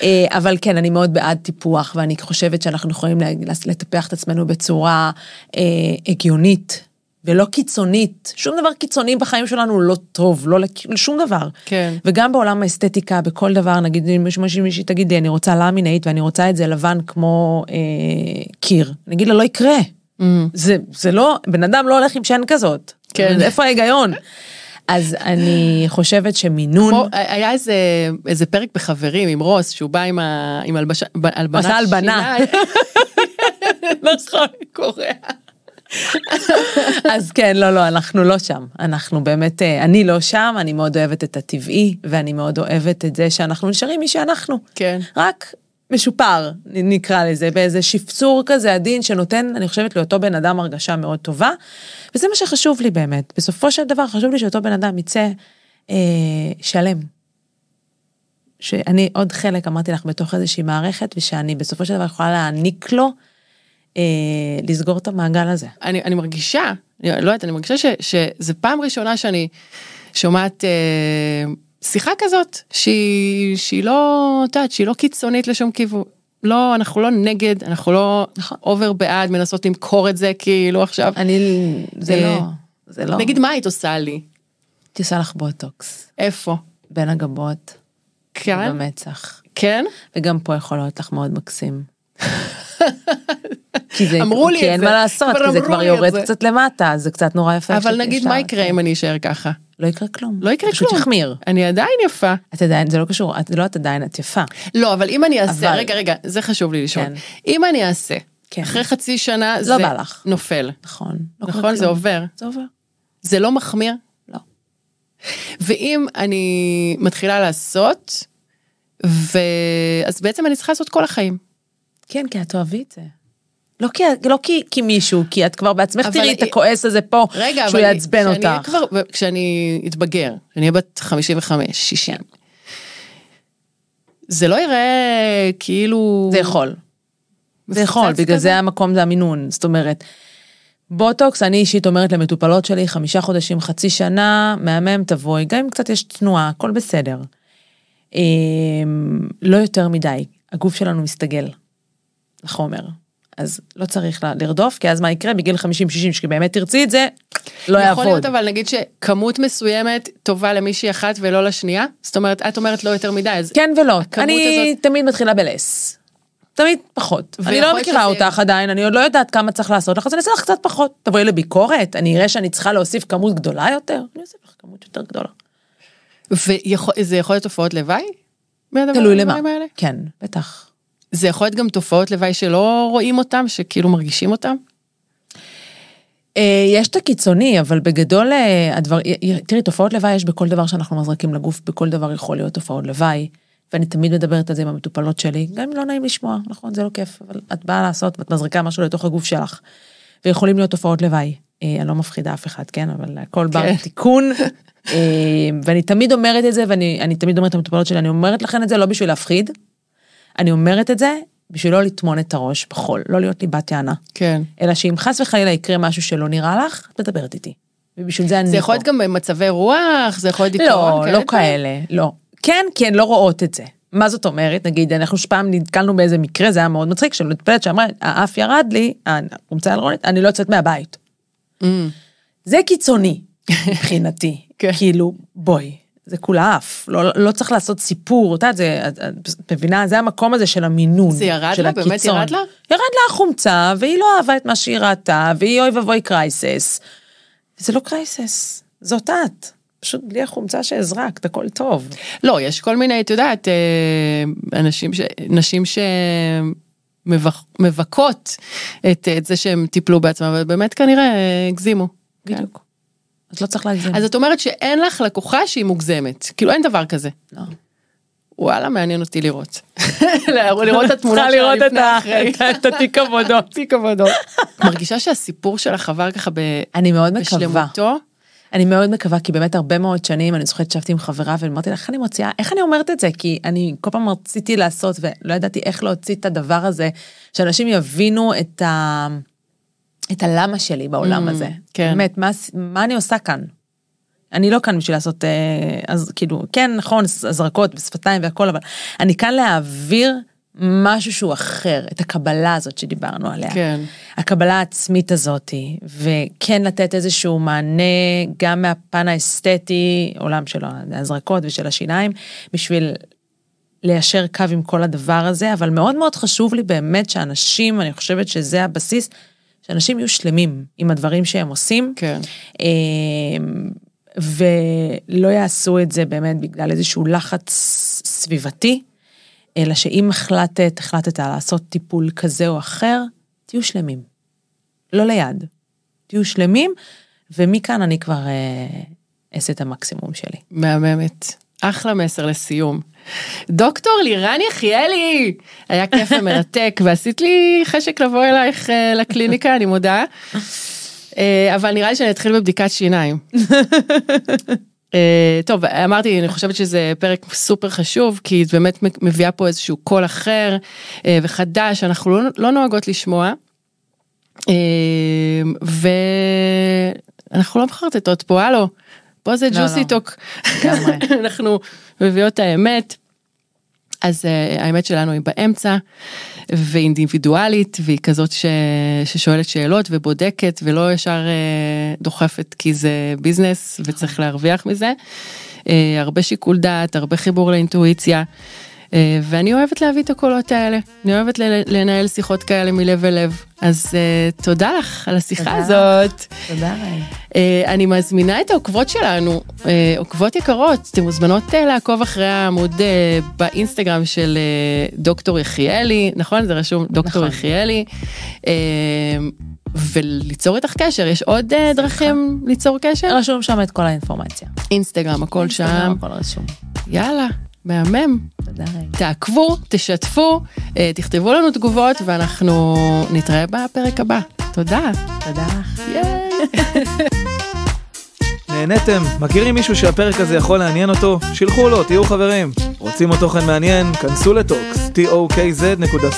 אה, אבל כן, אני מאוד בעד טיפוח, ואני חושבת שאנחנו יכולים לטפח את עצמנו בצורה אה, הגיונית. ולא קיצונית, שום דבר קיצוני בחיים שלנו הוא לא טוב, לא לשום דבר. כן. וגם בעולם האסתטיקה, בכל דבר, נגיד אם מישהו מישהי מישהי תגיד לי, אני רוצה למינט ואני רוצה את זה לבן כמו אה, קיר. אני אגיד לה, לא יקרה. זה, זה לא, בן אדם לא הולך עם שן כזאת. כן. איפה ההיגיון? אז אני חושבת שמינון, כמו, היה איזה, איזה פרק בחברים עם רוס, שהוא בא עם, ה, עם הלבשה, הלבנת עשה הלבנה. נכון, קורע. אז כן, לא, לא, אנחנו לא שם. אנחנו באמת, אה, אני לא שם, אני מאוד אוהבת את הטבעי, ואני מאוד אוהבת את זה שאנחנו נשארים מי שאנחנו. כן. רק משופר, נקרא לזה, באיזה שפצור כזה עדין שנותן, אני חושבת, לאותו בן אדם הרגשה מאוד טובה, וזה מה שחשוב לי באמת. בסופו של דבר חשוב לי שאותו בן אדם יצא אה, שלם. שאני עוד חלק, אמרתי לך, בתוך איזושהי מערכת, ושאני בסופו של דבר יכולה להעניק לו אה, לסגור את המעגל הזה. אני, אני מרגישה, אני לא יודעת, אני מרגישה ש, שזה פעם ראשונה שאני שומעת אה, שיחה כזאת, שהיא, שהיא לא, את יודעת, שהיא לא קיצונית לשום כיוון. לא, אנחנו לא נגד, אנחנו לא נכון. over בעד, מנסות למכור את זה כאילו עכשיו. אני, זה אה, לא, זה לא. נגיד מה היית עושה לי? תעשה לך בוטוקס, איפה? בין הגבות, כן? במצח. כן? וגם פה יכול להיות לך מאוד מקסים. כי זה, אמרו לי כי את אין זה, מה לעשות, כי זה כבר יורד זה. קצת למטה, זה קצת נורא יפה. אבל נגיד מה יקרה אם אני אשאר ככה? לא יקרה כלום. לא יקרה פשוט כלום. יחמיר. אני עדיין יפה. את עדיין, זה לא קשור, את לא את עדיין, את יפה. לא, אבל אם אני אעשה, רגע, רגע, זה חשוב לי לשאול. כן. אם אני אעשה, כן. אחרי חצי שנה זה בא לך. נופל. נכון. לא נכון? זה. עובר. זה עובר. זה לא מחמיר? לא. ואם אני מתחילה לעשות, ו... אז בעצם אני צריכה לעשות כל החיים. כן, כי את תאהבי את זה. לא כי, לא כי, כי מישהו, כי את כבר בעצמך תראי את הכועס הזה פה, רגע, שהוא יעצבן אותך. כבר, כשאני אתבגר, כשאני אהיה בת 55, 60, זה לא יראה כאילו... זה יכול. זה יכול, בגלל כזה? זה המקום זה המינון. זאת אומרת, בוטוקס, אני אישית אומרת למטופלות שלי, חמישה חודשים, חצי שנה, מהמם, תבואי, גם אם קצת יש תנועה, הכל בסדר. אמ, לא יותר מדי, הגוף שלנו מסתגל לחומר. אז לא צריך לרדוף, כי אז מה יקרה בגיל 50-60, שבאמת תרצי את זה, לא יכול יעבוד. להיות אבל נגיד שכמות מסוימת טובה למישהי אחת ולא לשנייה? זאת אומרת, את אומרת לא יותר מדי, אז כן ולא, אני הזאת- תמיד מתחילה בלס. תמיד פחות. אני לא מכירה שזה- אותך עדיין, אני עוד לא יודעת כמה צריך לעשות לך, אז אני אעשה לך קצת פחות. תבואי לביקורת, אני אראה שאני צריכה להוסיף כמות גדולה יותר, אני אוסיף לך כמות יותר גדולה. וזה יכול להיות תופעות לוואי? תלוי למה. כן, בטח. זה יכול להיות גם תופעות לוואי שלא רואים אותם, שכאילו מרגישים אותם? אה, יש את הקיצוני, אבל בגדול אה, הדבר, תראי, תופעות לוואי יש בכל דבר שאנחנו מזריקים לגוף, בכל דבר יכול להיות תופעות לוואי. ואני תמיד מדברת על זה עם המטופלות שלי, גם אם לא נעים לשמוע, נכון, זה לא כיף, אבל את באה לעשות ואת מזריקה משהו לתוך הגוף שלך. ויכולים להיות תופעות לוואי. אה, אני לא מפחידה אף אחד, כן, אבל הכל בר כן. תיקון. ואני תמיד אומרת את זה, ואני אני תמיד אומרת למטופלות שלי, אני אומרת לכן את זה לא בשביל להפחיד, אני אומרת את זה בשביל לא לטמון את הראש בחול, לא להיות לי בת יענה. כן. אלא שאם חס וחלילה יקרה משהו שלא נראה לך, את מדברת איתי. ובשביל זה אני זה יכול. להיות גם במצבי רוח, זה יכול להיות דיכאון, לא, לא כאלה, לא. כן, כי הן לא רואות את זה. מה זאת אומרת? נגיד, אנחנו פעם נתקלנו באיזה מקרה, זה היה מאוד מצחיק, של מטפלת שאמרה, האף ירד לי, החומצה הלרונית, אני לא יוצאת מהבית. Mm. זה קיצוני, מבחינתי. כן. כאילו, בואי, זה כולה אף, לא, לא צריך לעשות סיפור, את יודעת, זה, את, את מבינה, זה המקום הזה של המינון, זה ירד של לה? באמת הקיצון. ירד לה? ירד לה החומצה, והיא לא אהבה את מה שהיא ראתה, והיא אוי ואבוי קרייסס. וזה לא קרייסס, זאת את. פשוט בלי החומצה שהזרקת, הכל טוב. לא, יש כל מיני, את יודעת, אה, אנשים, ש... נשים שמבכות את, את זה שהם טיפלו בעצמם, אבל באמת כנראה אה, הגזימו. בדיוק. אז לא צריך להגזים. אז את אומרת שאין לך לקוחה שהיא מוגזמת, כאילו אין דבר כזה. לא. וואלה, מעניין אותי לראות. לראות את התמונות צריכה שלה לפני אחרי. את התיק עבודות. תיק עבודות. מרגישה שהסיפור שלך עבר ככה ב... אני מאוד מקווה. בשלמותו? אני מאוד מקווה, כי באמת הרבה מאוד שנים, אני זוכרת שישבתי עם חברה ואמרתי לה, איך אני מוציאה, איך אני אומרת את זה? כי אני כל פעם רציתי לעשות ולא ידעתי איך להוציא את הדבר הזה, שאנשים יבינו את ה... את הלמה שלי בעולם Mm, הזה. כן. באמת, מה, מה אני עושה כאן? אני לא כאן בשביל לעשות, אה, אז כאילו, כן, נכון, הזרקות ושפתיים והכל, אבל אני כאן להעביר משהו שהוא אחר, את הקבלה הזאת שדיברנו עליה. כן. הקבלה העצמית הזאתי, וכן לתת איזשהו מענה גם מהפן האסתטי, עולם של ההזרקות ושל השיניים, בשביל ליישר קו עם כל הדבר הזה, אבל מאוד מאוד חשוב לי באמת שאנשים, אני חושבת שזה הבסיס, שאנשים יהיו שלמים עם הדברים שהם עושים. כן. אמ, ולא יעשו את זה באמת בגלל איזשהו לחץ סביבתי, אלא שאם החלטת, החלטת לעשות טיפול כזה או אחר, תהיו שלמים. לא ליד. תהיו שלמים, ומכאן אני כבר אה, אעשה את המקסימום שלי. מהממת. אחלה מסר לסיום. דוקטור לירן יחיאלי, היה כיף ומרתק, ועשית לי חשק לבוא אלייך אה, לקליניקה, אני מודה. אה, אבל נראה לי שאני אתחיל בבדיקת שיניים. אה, טוב, אמרתי, אני חושבת שזה פרק סופר חשוב, כי את באמת מביאה פה איזשהו קול אחר וחדש, אנחנו לא, לא נוהגות לשמוע. ואנחנו לא מחרטטות פה, הלו, פה זה לא, ג'וסי לא. טוק. לגמרי. אנחנו מביאות את האמת. אז uh, האמת שלנו היא באמצע, ואינדיבידואלית, והיא כזאת ש... ששואלת שאלות ובודקת, ולא ישר uh, דוחפת כי זה ביזנס וצריך להרוויח מזה. Uh, הרבה שיקול דעת, הרבה חיבור לאינטואיציה. אה, ואני אוהבת להביא את הקולות האלה, אני אוהבת לנהל שיחות כאלה מלב אל לב. אז uh, תודה לך על השיחה תודה. הזאת. תודה. Uh, אני מזמינה את העוקבות שלנו, uh, עוקבות יקרות, אתן מוזמנות uh, לעקוב אחרי העמוד uh, באינסטגרם של uh, דוקטור יחיאלי, נכון? זה רשום דוקטור נכון. יחיאלי. Uh, וליצור איתך קשר, יש עוד uh, דרכים ליצור קשר? רשום שם את כל האינפורמציה. אינסטגרם, הכל אינסטגרם, שם. הכל רשום. יאללה, מהמם. תודה תעקבו, תשתפו, אה, תכתבו לנו תגובות ואנחנו נתראה בפרק הבא. תודה. תודה לך. נהניתם? מכירים מישהו שהפרק הזה יכול לעניין אותו? שילחו לו, תהיו חברים. רוצים עוד תוכן מעניין? כנסו לטוקס, tokz.co.il